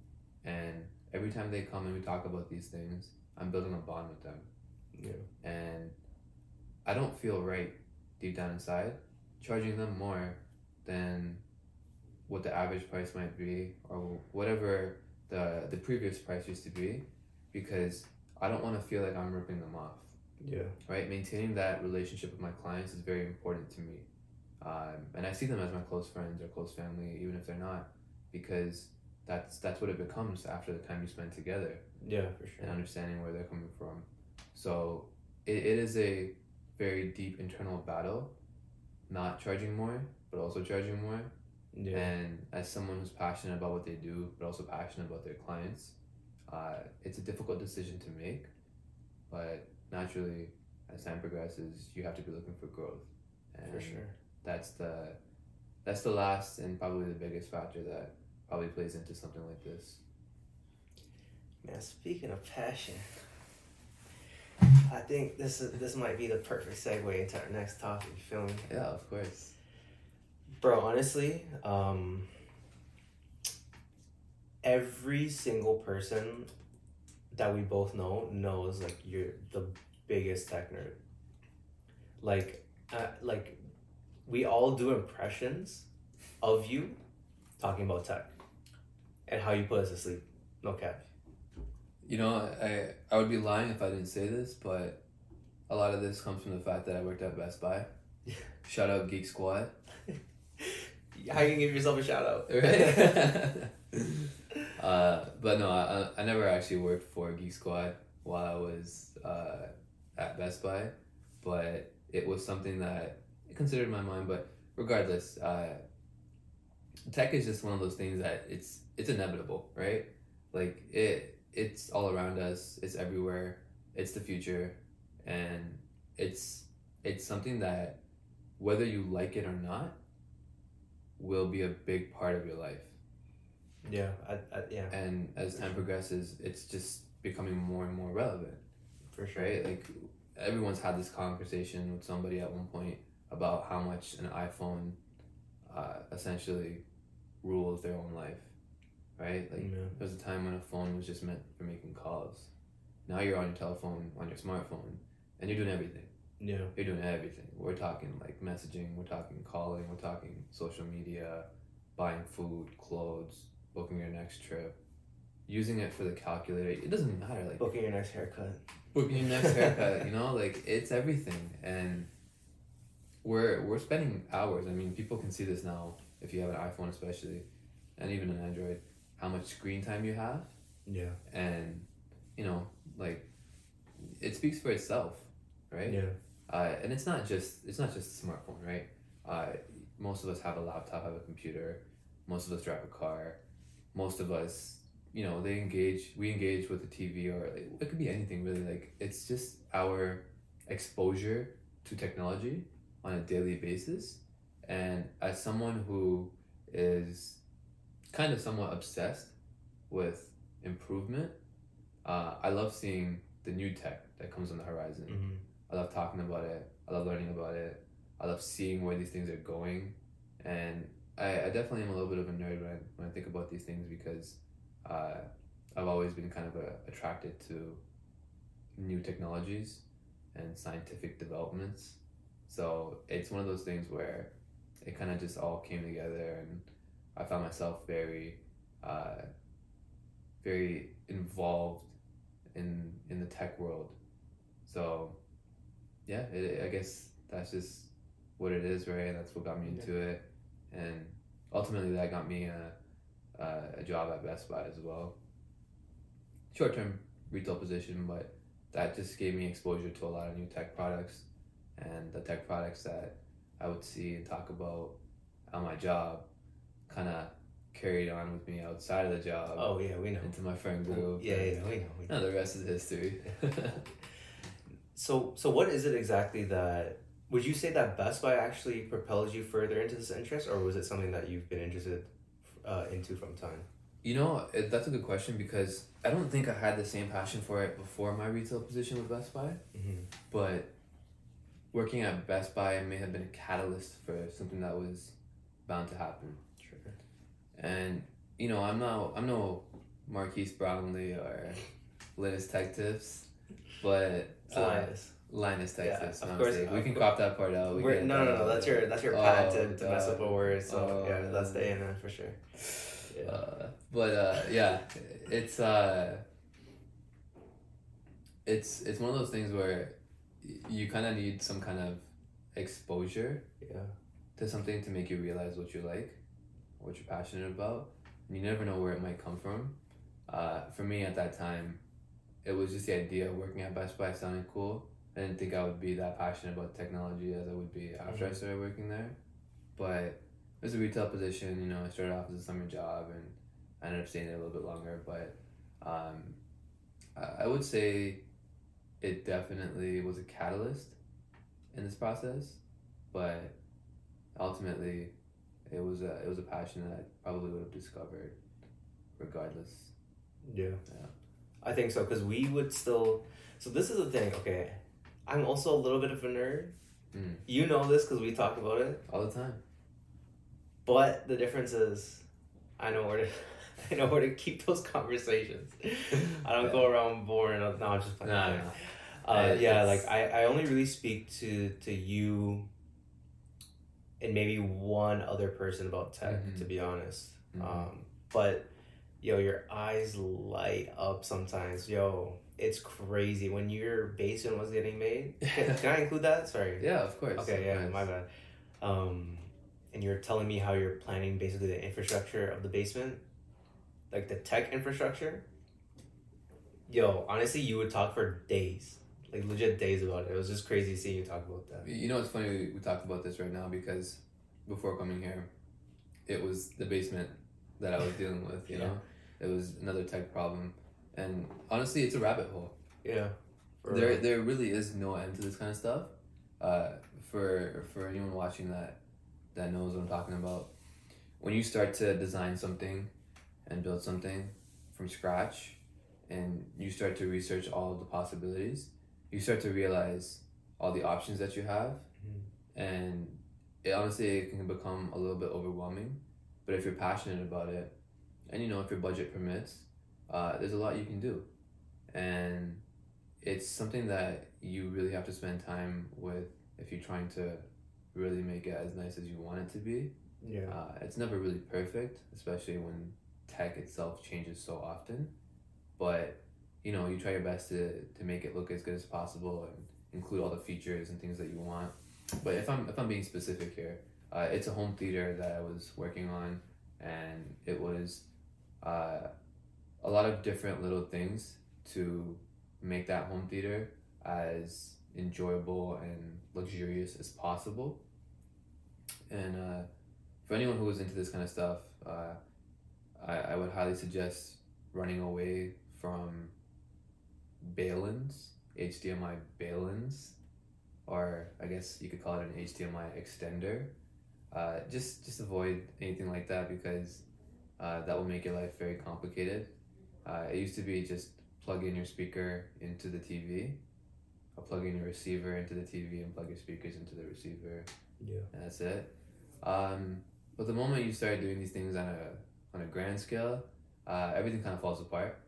And every time they come and we talk about these things, I'm building a bond with them. Yeah. And I don't feel right deep down inside charging them more than what the average price might be or whatever the the previous price used to be because I don't want to feel like I'm ripping them off Yeah. right? Maintaining that relationship with my clients is very important to me. Um, and I see them as my close friends or close family, even if they're not, because that's that's what it becomes after the time you spend together Yeah, for sure. and understanding where they're coming from. So it, it is a very deep internal battle, not charging more, but also charging more. Yeah. And as someone who's passionate about what they do, but also passionate about their clients, uh, it's a difficult decision to make. But naturally, as time progresses, you have to be looking for growth. And For sure. That's the that's the last and probably the biggest factor that probably plays into something like this. Man, speaking of passion, I think this is this might be the perfect segue into our next topic. You feel me, Yeah, of course. bro? Honestly, um, every single person that we both know knows like you're the biggest tech nerd. Like, uh, like, we all do impressions of you talking about tech and how you put us to sleep. No cap. You know, I I would be lying if I didn't say this, but a lot of this comes from the fact that I worked at Best Buy. Shout out Geek Squad. How you can give yourself a shout out? Right? uh, but no, I, I never actually worked for Geek Squad while I was uh, at Best Buy, but it was something that considered in my mind. But regardless, uh, tech is just one of those things that it's it's inevitable, right? Like it it's all around us. It's everywhere. It's the future, and it's it's something that whether you like it or not will be a big part of your life. Yeah, I, I, yeah, And as time progresses, it's just becoming more and more relevant, for sure. right? Like everyone's had this conversation with somebody at one point about how much an iPhone uh, essentially rules their own life, right? Like Yeah. there was a time when a phone was just meant for making calls. Now you're on your telephone, on your smartphone, and you're doing everything. Yeah, You're doing everything. We're talking like messaging, we're talking calling, we're talking social media, buying food, clothes, booking your next trip, using it for the calculator. It doesn't matter. Like booking your next haircut. booking your next haircut, you know, like it's everything. And we're we're spending hours. I mean, people can see this now if you have an iPhone, especially, and even an Android, how much screen time you have, Yeah, and you know, like it speaks for itself, right? yeah, Uh, and it's not just it's not just a smartphone, right? Uh, most of us have a laptop, have a computer. Most of us drive a car. Most of us, you know, they engage. We engage with the TV, or it could be anything really. Like it's just our exposure to technology on a daily basis. And as someone who is kind of somewhat obsessed with improvement. Uh, I love seeing the new tech that comes on the horizon. Mhm. I love talking about it. I love learning about it. I love seeing where these things are going, and I, I definitely am a little bit of a nerd when I, when I think about these things because uh, I've always been kind of a, attracted to new technologies and scientific developments. So it's one of those things where it kind of just all came together, and I found myself very, uh, very involved in in the tech world. So yeah, it, I guess that's just what it is, right? And that's what got me into it, and ultimately that got me a, a, a job at Best Buy as well. Short term retail position, but that just gave me exposure to a lot of new tech products, and the tech products that I would see and talk about on my job, kind of carried on with me outside of the job Oh yeah, we know. into my friend group. Yeah, yeah, we know. We know. no, the rest is history. So, so what is it exactly that? Would you say that Best Buy actually propels you further into this interest, or was it something that you've been interested uh, into from time? you know, it, that's a good question because I don't think I had the same passion for it before my retail position with Best Buy, Mm-hmm. but working at Best Buy may have been a catalyst for something that was bound to happen. Sure. And you know, I'm not I'm no Marques Brownlee or Linus Tech Tips, but uh. Linus Tech Yeah, of course. We can crop that part out. We We're, can no, no, no. That's your that's your Oh, patent to mess up a word. So Oh, yeah, that's the A man. and for sure. Yeah. Uh, but uh, yeah, it's uh, it's it's one of those things where you kind of need some kind of exposure yeah. to something to make you realize what you like, what you're passionate about. And you never know where it might come from. Uh, for me at that time, it was just the idea of working at Best Buy sounded cool. I didn't think I would be that passionate about technology as I would be after I Mhm. started working there. But it was a retail position, you know, I started off as a summer job and I ended up staying there a little bit longer. But um, I I would say it definitely was a catalyst in this process. But ultimately, it was a it was a passion that I probably would have discovered regardless. Yeah. Yeah. I think so because we would still. So this is the thing. Okay, I'm also a little bit of a nerd. Mm. You know this because we talk about it. All the time. But the difference is, I know where to. I know where to keep those conversations. I don't go around boring. No, I'm just playing. No, no. Uh, yeah, like I, I only really speak to to you and maybe one other person about tech, Mhm. to be honest. Mhm. Um, but yo, your eyes light up sometimes. Yo, it's crazy when your basement was getting made. Can, can I include that? Sorry. Yeah, of course. Okay, of yeah, course. my bad. Um, and you're telling me how you're planning basically the infrastructure of the basement, like the tech infrastructure. Yo, honestly, you would talk for days, like legit days about it. It was just crazy seeing you talk about that. You know, it's funny we, we talked about this right now because before coming here, it was the basement that I was dealing with. You Yeah. know, it was another tech problem, and honestly, it's a rabbit hole. Yeah. There, there really is no end to this kind of stuff. Uh, for for anyone watching that that knows what I'm talking about, when you start to design something and build something from scratch, and you start to research all the possibilities, you start to realize all the options that you have, Mhm. and it honestly it can become a little bit overwhelming. But if you're passionate about it, and you know if your budget permits, uh, there's a lot you can do, and it's something that you really have to spend time with if you're trying to really make it as nice as you want it to be. yeah. Uh, it's never really perfect, especially when tech itself changes so often. But you know, you try your best to, to make it look as good as possible and include all the features and things that you want. But if I'm if I'm being specific here, uh, it's a home theater that I was working on, and it was uh, a lot of different little things to make that home theater as enjoyable and luxurious as possible. And uh, for anyone who is into this kind of stuff, uh, I, I would highly suggest running away from baluns, HDMI baluns, or I guess you could call it an HDMI extender. Uh, just just avoid anything like that because uh, that will make your life very complicated. Uh, it used to be just plug in your speaker into the TV, or plug in your receiver into the TV and plug your speakers into the receiver, Yeah. and that's it. Um, but the moment you start doing these things on a on a grand scale, uh, everything kind of falls apart.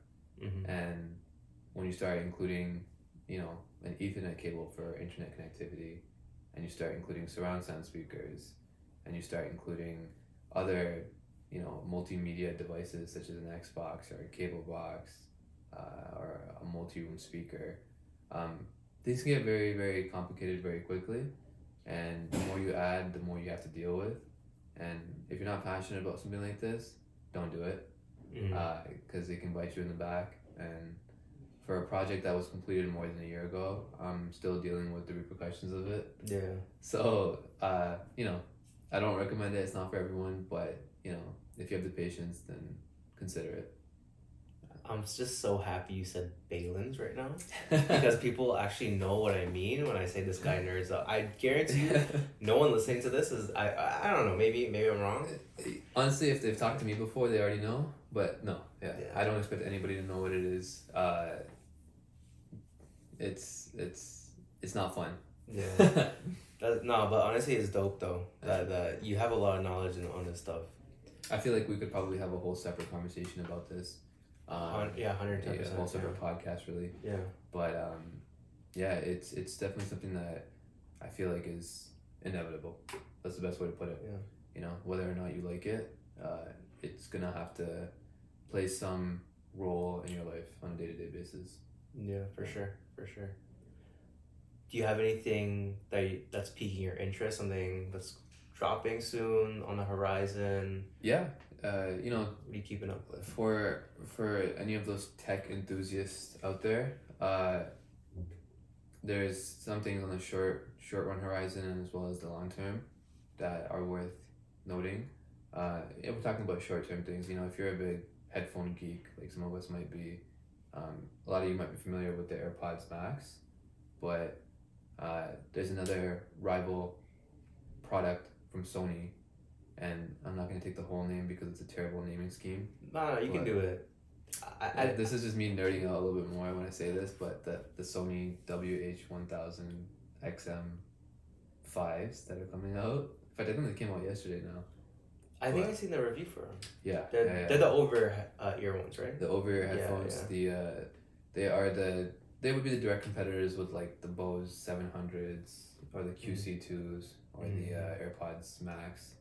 Mm-hmm. And when you start including, you know, an Ethernet cable for internet connectivity, and you start including surround sound speakers, and you start including other, you know, multimedia devices such as an Xbox or a cable box uh, or a multi-room speaker, um, things can get very, very complicated very quickly. And the more you add, the more you have to deal with. And if you're not passionate about something like this, don't do it Mm-hmm. because it can bite you in the back. And for a project that was completed more than a year ago, I'm still dealing with the repercussions of it. yeah. So, uh, you know, I don't recommend it. It's not for everyone, but you know, if you have the patience, then consider it. I'm just so happy you said Baluns right now because people actually know what I mean when I say this guy nerds up. I guarantee you, no one listening to this is I I, I don't know maybe maybe I'm wrong. Honestly, if they've talked to me before, they already know. But no, yeah, Yeah. I don't expect anybody to know what it is. Uh, it's it's it's not fun. Yeah. That, no, but honestly, it's dope though that that you have a lot of knowledge on this stuff. I feel like we could probably have a whole separate conversation about this. Um, yeah, hundred ten yeah, a whole separate podcast, really. Yeah. But um, yeah, it's it's definitely something that I feel like is inevitable. That's the best way to put it. Yeah. You know, whether or not you like it, uh, it's gonna have to play some role in your life on a day to day basis. Yeah, for sure, for sure. Do you have anything that you, that's piquing your interest? Something that's dropping soon on the horizon? Yeah, uh, you know, What are you keeping up with? for for any of those tech enthusiasts out there, uh, there's some things on the short short run horizon and as well as the long term that are worth noting. Uh, if we're talking about short term things, you know, if you're a big headphone geek, like some of us might be, um, a lot of you might be familiar with the AirPods Max, but uh, there's another rival product from Sony, and I'm not gonna take the whole name because it's a terrible naming scheme. No, no, you can do it. I, I, this is just me nerding out a little bit more when I say this, but the, the Sony WH1000 XM fives that are coming out. In fact, I think they came out yesterday now. I think What? I seen the review for them. Yeah, They're, yeah, yeah. they're the over uh, ear ones, right? the over ear Yeah, headphones. The uh, they are the they would be the direct competitors with like the Bose 700s or the QC2s or the uh, AirPods Max.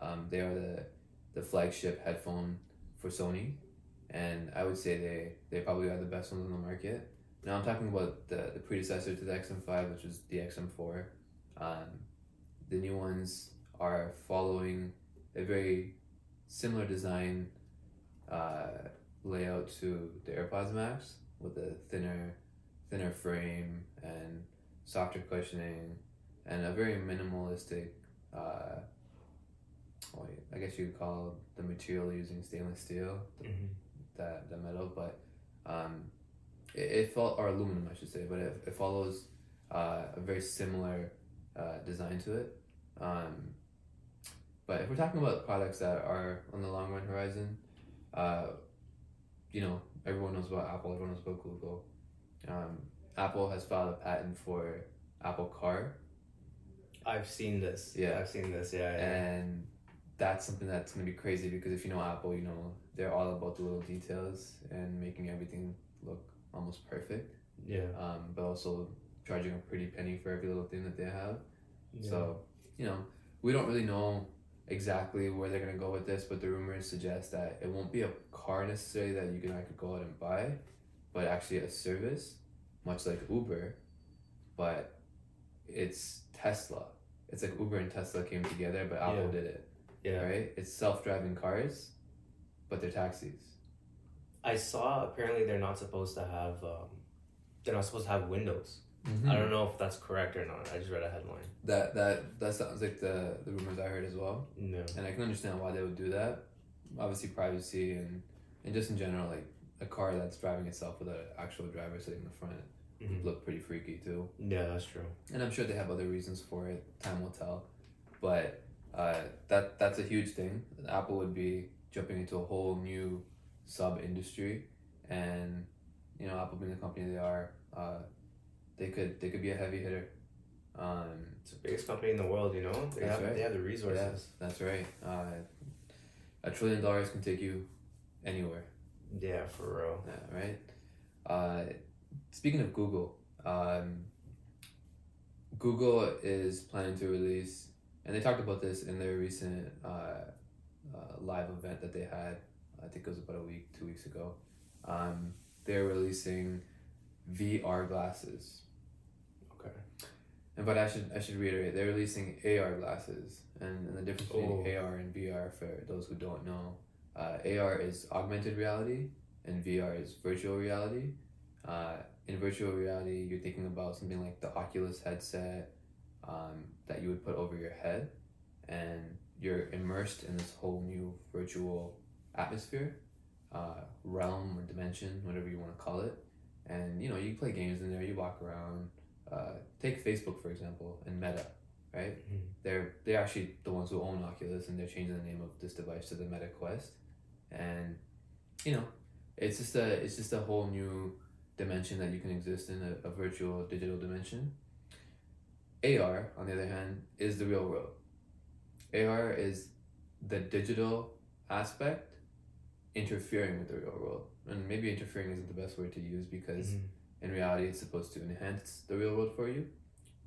Um, they are the the flagship headphone for Sony, and I would say they they probably are the best ones on the market. Now I'm talking about the, the predecessor to the XM5, which was the XM4. Um, the new ones are following a very similar design uh, layout to the AirPods Max with a thinner thinner frame and softer cushioning and a very minimalistic uh, well, I guess you could call the material using stainless steel Mm-hmm. that the metal but um, it, it fol- or aluminum I should say but it, it follows uh, a very similar uh, design to it um, but if we're talking about products that are on the long run horizon, uh, you know, everyone knows about Apple, everyone knows about Google. Um, Apple has filed a patent for Apple Car, I've seen this. Yeah. I've seen this. Yeah. yeah. and that's something that's going to be crazy because if you know Apple, you know, they're all about the little details and making everything look almost perfect, yeah. um, but also charging a pretty penny for every little thing that they have. yeah. So, you know, we don't really know exactly where they're gonna go with this, but the rumors suggest that it won't be a car necessarily that you can I could go out and buy, but actually a service, much like Uber, but it's Tesla. It's like Uber and Tesla came together, but Apple Yeah. did it. yeah. Right? It's self-driving cars, but they're taxis. I saw apparently they're not supposed to have. Um, they're not supposed to have windows. Mm-hmm. I don't know if that's correct or not. I just read a headline. That that that sounds like the the rumors I heard as well. No. and I can understand why they would do that. Obviously, privacy and and just in general, like a car that's driving itself with an actual driver sitting in the front Mhm. look pretty freaky too. Yeah, that's true. And I'm sure they have other reasons for it. Time will tell. But uh, that that's a huge thing. Apple would be jumping into a whole new sub industry, and you know, Apple being the company they are, uh, they could they could be a heavy hitter. Um, It's the biggest company in the world, you know. They have right. they have the resources. that's right. Uh, a trillion dollars can take you anywhere. Yeah, for real. Yeah, right. Uh, speaking of Google, um, Google is planning to release, and they talked about this in their recent uh, uh, live event that they had. I think it was about a week, two weeks ago. Um, they're releasing VR glasses, Okay. and but I should I should reiterate they're releasing AR glasses, and, and the difference between Oh. AR and VR for those who don't know, uh, AR is augmented reality, and VR is virtual reality. Uh, in virtual reality, you're thinking about something like the Oculus headset um, that you would put over your head, and you're immersed in this whole new virtual atmosphere, uh, realm or dimension, whatever you want to call it. And you know, you play games in there, you walk around. Uh, take Facebook for example, and Meta, right? Mhm. They're they're actually the ones who own Oculus, and they're changing the name of this device to the Meta Quest, and you know, it's just a it's just a whole new dimension that you can exist in a, a virtual digital dimension. AR, on the other hand, is the real world. AR is the digital aspect interfering with the real world. And maybe interfering isn't the best word to use because Mhm. in reality it's supposed to enhance the real world for you.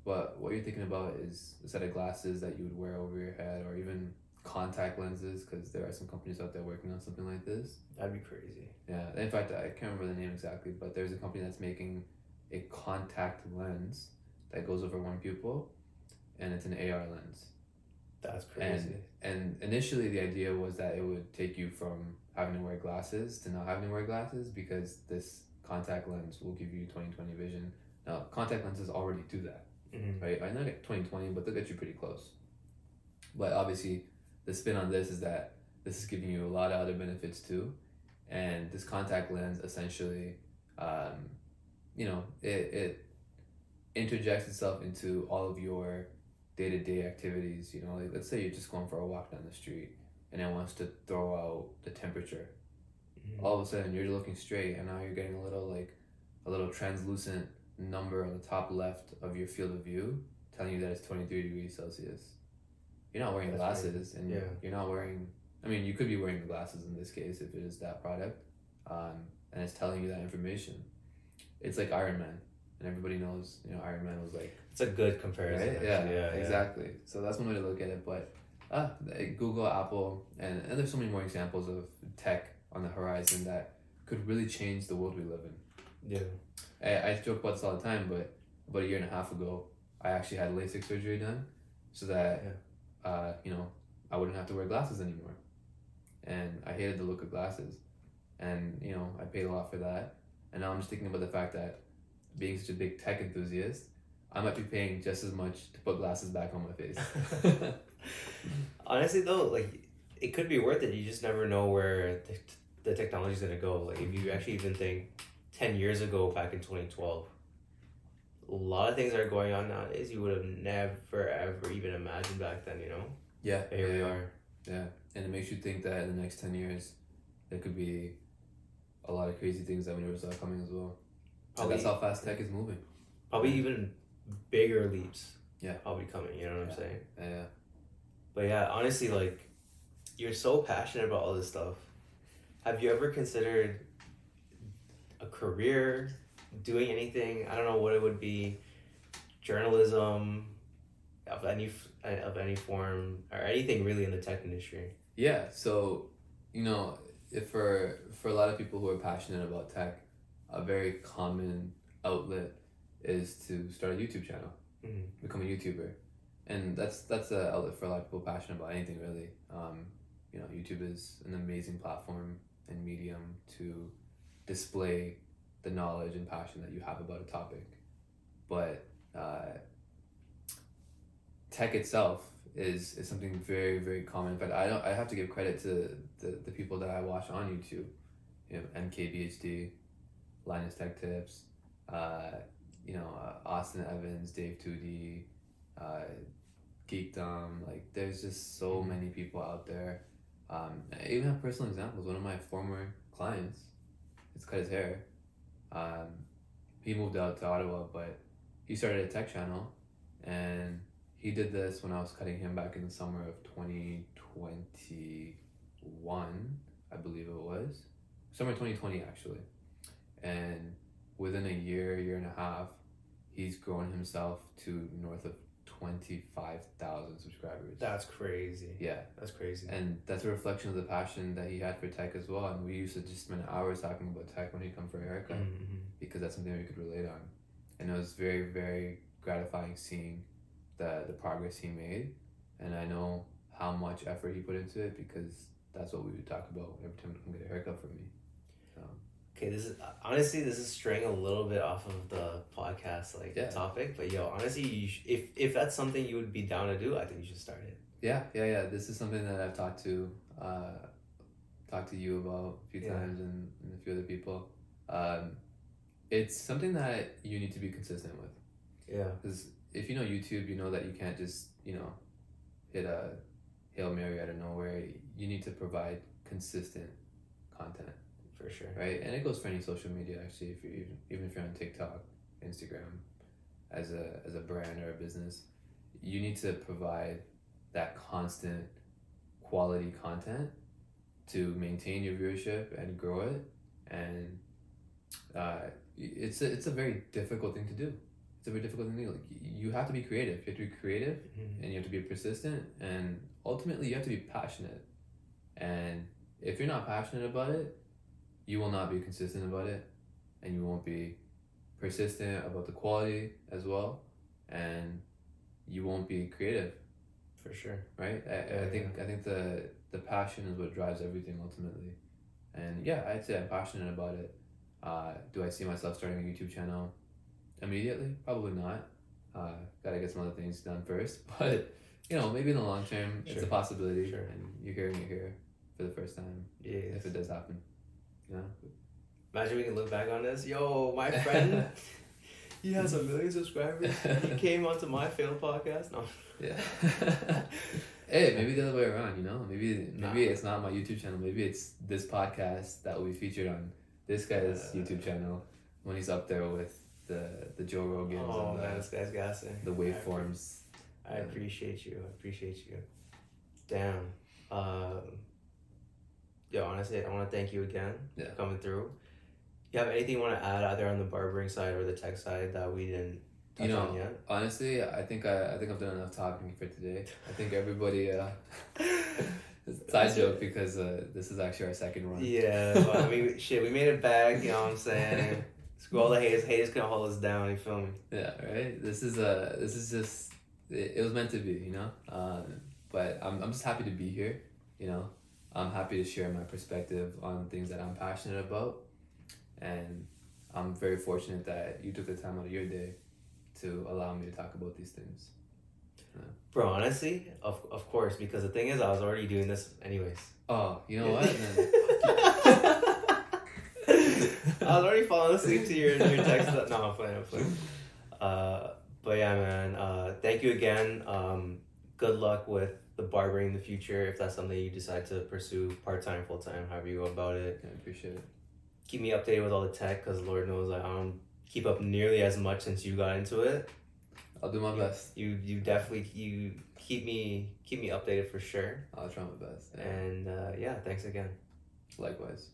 But what you're thinking about is a set of glasses that you would wear over your head or even contact lenses because there are some companies out there working on something like this. That'd be crazy. Yeah, in fact, I can't remember the name exactly, but there's a company that's making a contact lens that goes over one pupil, and it's an AR lens. That's crazy. And initially, the idea was that it would take you from having to wear glasses to not having to wear glasses because this contact lens will give you 20/20 vision. Now, contact lenses already do that Mhm. right? I know get twenty twenty, but they'll get you pretty close. But obviously, the spin on this is that this is giving you a lot of other benefits too, and this contact lens essentially, um, you know, it it interjects itself into all of your day to day activities. You know, like let's say you're just going for a walk down the street, and it wants to throw out the temperature. Mhm. All of a sudden, you're looking straight, and now you're getting a little like a little translucent number on the top left of your field of view telling you that it's 23 degrees Celsius. You're not wearing That's glasses and Yeah. you're not wearing, I mean, you could be wearing the glasses in this case if it is that product, um, and it's telling you that information. It's like Iron Man, and everybody knows, you know, Iron Man was like, It's a good comparison. right? Yeah, yeah, yeah. exactly. So that's one way to look at it. But uh, Google, Apple, and, and there's so many more examples of tech on the horizon that could really change the world we live in. Yeah. I, I joke about this all the time, but about a year and a half ago, I actually had LASIK surgery done so that, uh, you know, I wouldn't have to wear glasses anymore. And I hated the look of glasses. And, you know, I paid a lot for that. And now I'm just thinking about the fact that being such a big tech enthusiast, I might be paying just as much to put glasses back on my face. Honestly, though, like it could be worth it. You just never know where the, the technology's gonna go. Like if you actually even think ten years ago, back in twenty twelve, a lot of things that are going on nowadays you would have never ever even imagined back then. You know, yeah, But here we are. Yeah, and it makes you think that in the next 10 years, there could be a lot of crazy things that we never saw coming as well. And Probably, that's how fast tech is moving. probably even bigger leaps. Yeah. probably coming. You know what I'm saying? Yeah. But yeah, honestly, like you're so passionate about all this stuff. Have you ever considered a career, doing anything? I don't know what it would be, journalism, of any of any form or anything really in the tech industry. Yeah, so you know, if for for a lot of people who are passionate about tech, a very common outlet is to start a YouTube channel, Mhm. become a YouTuber, and that's that's a outlet for a lot of people passionate about anything really. Um, you know, YouTube is an amazing platform and medium to display the knowledge and passion that you have about a topic, but uh, tech itself is is something very very common. But I don't. I have to give credit to the, the people that I watch on YouTube. You know, MKBHD, Linus Tech Tips, uh, you know, uh, Austin Evans, Dave 2D, uh, Geekdom. Like, there's just so Mhm. many people out there. Um, I even have personal examples. One of my former clients, it's cut his hair. Um, he moved out to Ottawa, but he started a tech channel, and he did this when I was cutting him back in the summer of twenty twenty one, I believe it was. Summer twenty twenty actually, and within a year, year and a half, he's grown himself to north of twenty five thousand subscribers. That's crazy. Yeah, That's crazy. and that's a reflection of the passion that he had for tech as well. And we used to just spend hours talking about tech when he'd come for a haircut Mhm. because that's something we could relate on. And it was very, very gratifying seeing the the progress he made. And I know how much effort he put into it because that's what we would talk about every time he come get a haircut from me. Okay, this is honestly this is straying a little bit off of the podcast like Yeah. topic, but yo, honestly, you sh- if if that's something you would be down to do, I think you should start it. yeah, yeah, yeah. This is something that I've talked to uh talked to you about a few Yeah. times and, and a few other people. Um it's something that you need to be consistent with. Yeah. Because if you know YouTube, you know that you can't just, you know, hit a Hail Mary out of nowhere. You need to provide consistent content, For sure. right? And it goes for any social media, actually, if you're even, even if you're on TikTok, Instagram, as a, as a brand or a business, you need to provide that constant quality content to maintain your viewership and grow it. And uh, it's, a, it's a very difficult thing to do it's a very difficult thing to do. Like you have to be creative. You have to be creative, Mhm. and you have to be persistent, and ultimately you have to be passionate. And if you're not passionate about it, you will not be consistent about it, and you won't be persistent about the quality as well, and you won't be creative, For sure. right? I, I Yeah, think I think the the passion is what drives everything ultimately, and yeah, I'd say I'm passionate about it. Uh, do I see myself starting a YouTube channel immediately? Probably not. Uh, gotta get some other things done first, but you know, maybe in the long term, it's a possibility, Sure. and you're hearing it here for the first time Yeah. if it does happen. You know? Imagine we can look back on this. Yo, my friend, he has a million subscribers. He came onto my failed podcast. No. Yeah. hey, maybe the other way around. You know, maybe Nah. maybe it's not my YouTube channel. Maybe it's this podcast that will be featured on this guy's Uh, YouTube channel when he's up there with the the Joe Rogans Oh and man, the, this guy's gassing. the waveforms. I, appreciate you. I appreciate you. Damn. Um, yo, honestly, I want to thank you again Yeah. for coming through. You have anything you want to add either on the barbering side or the tech side that we didn't touch You know, on yet? Honestly, I think I, I think I've done enough talking for today. I think everybody. Uh, side joke because uh, this is actually our second run. Yeah, but I mean, shit, we made it back. You know what I'm saying? Screw all the haters. Haters can hold us down. You feel me? Yeah, right. This is uh this is just it, it was meant to be, you know. Uh, but I'm I'm just happy to be here. You know, I'm happy to share my perspective on things that I'm passionate about, and I'm very fortunate that you took the time out of your day to allow me to talk about these things. Bro, honestly, of, of course, because the thing is, I was already doing this anyways. Oh, you know what? I was already falling asleep to your, your text. No, I'm playing, I'm playing. Uh, but yeah, man, uh, thank you again. Um, good luck with the barbering in the future if that's something you decide to pursue part time, full time, however you go about it. I appreciate it. Keep me updated with all the tech because Lord knows I don't keep up nearly as much since you got into it. I'll do my best. You you definitely you keep me keep me updated for sure. I'll try my best. Yeah. And uh, yeah, thanks again. Likewise.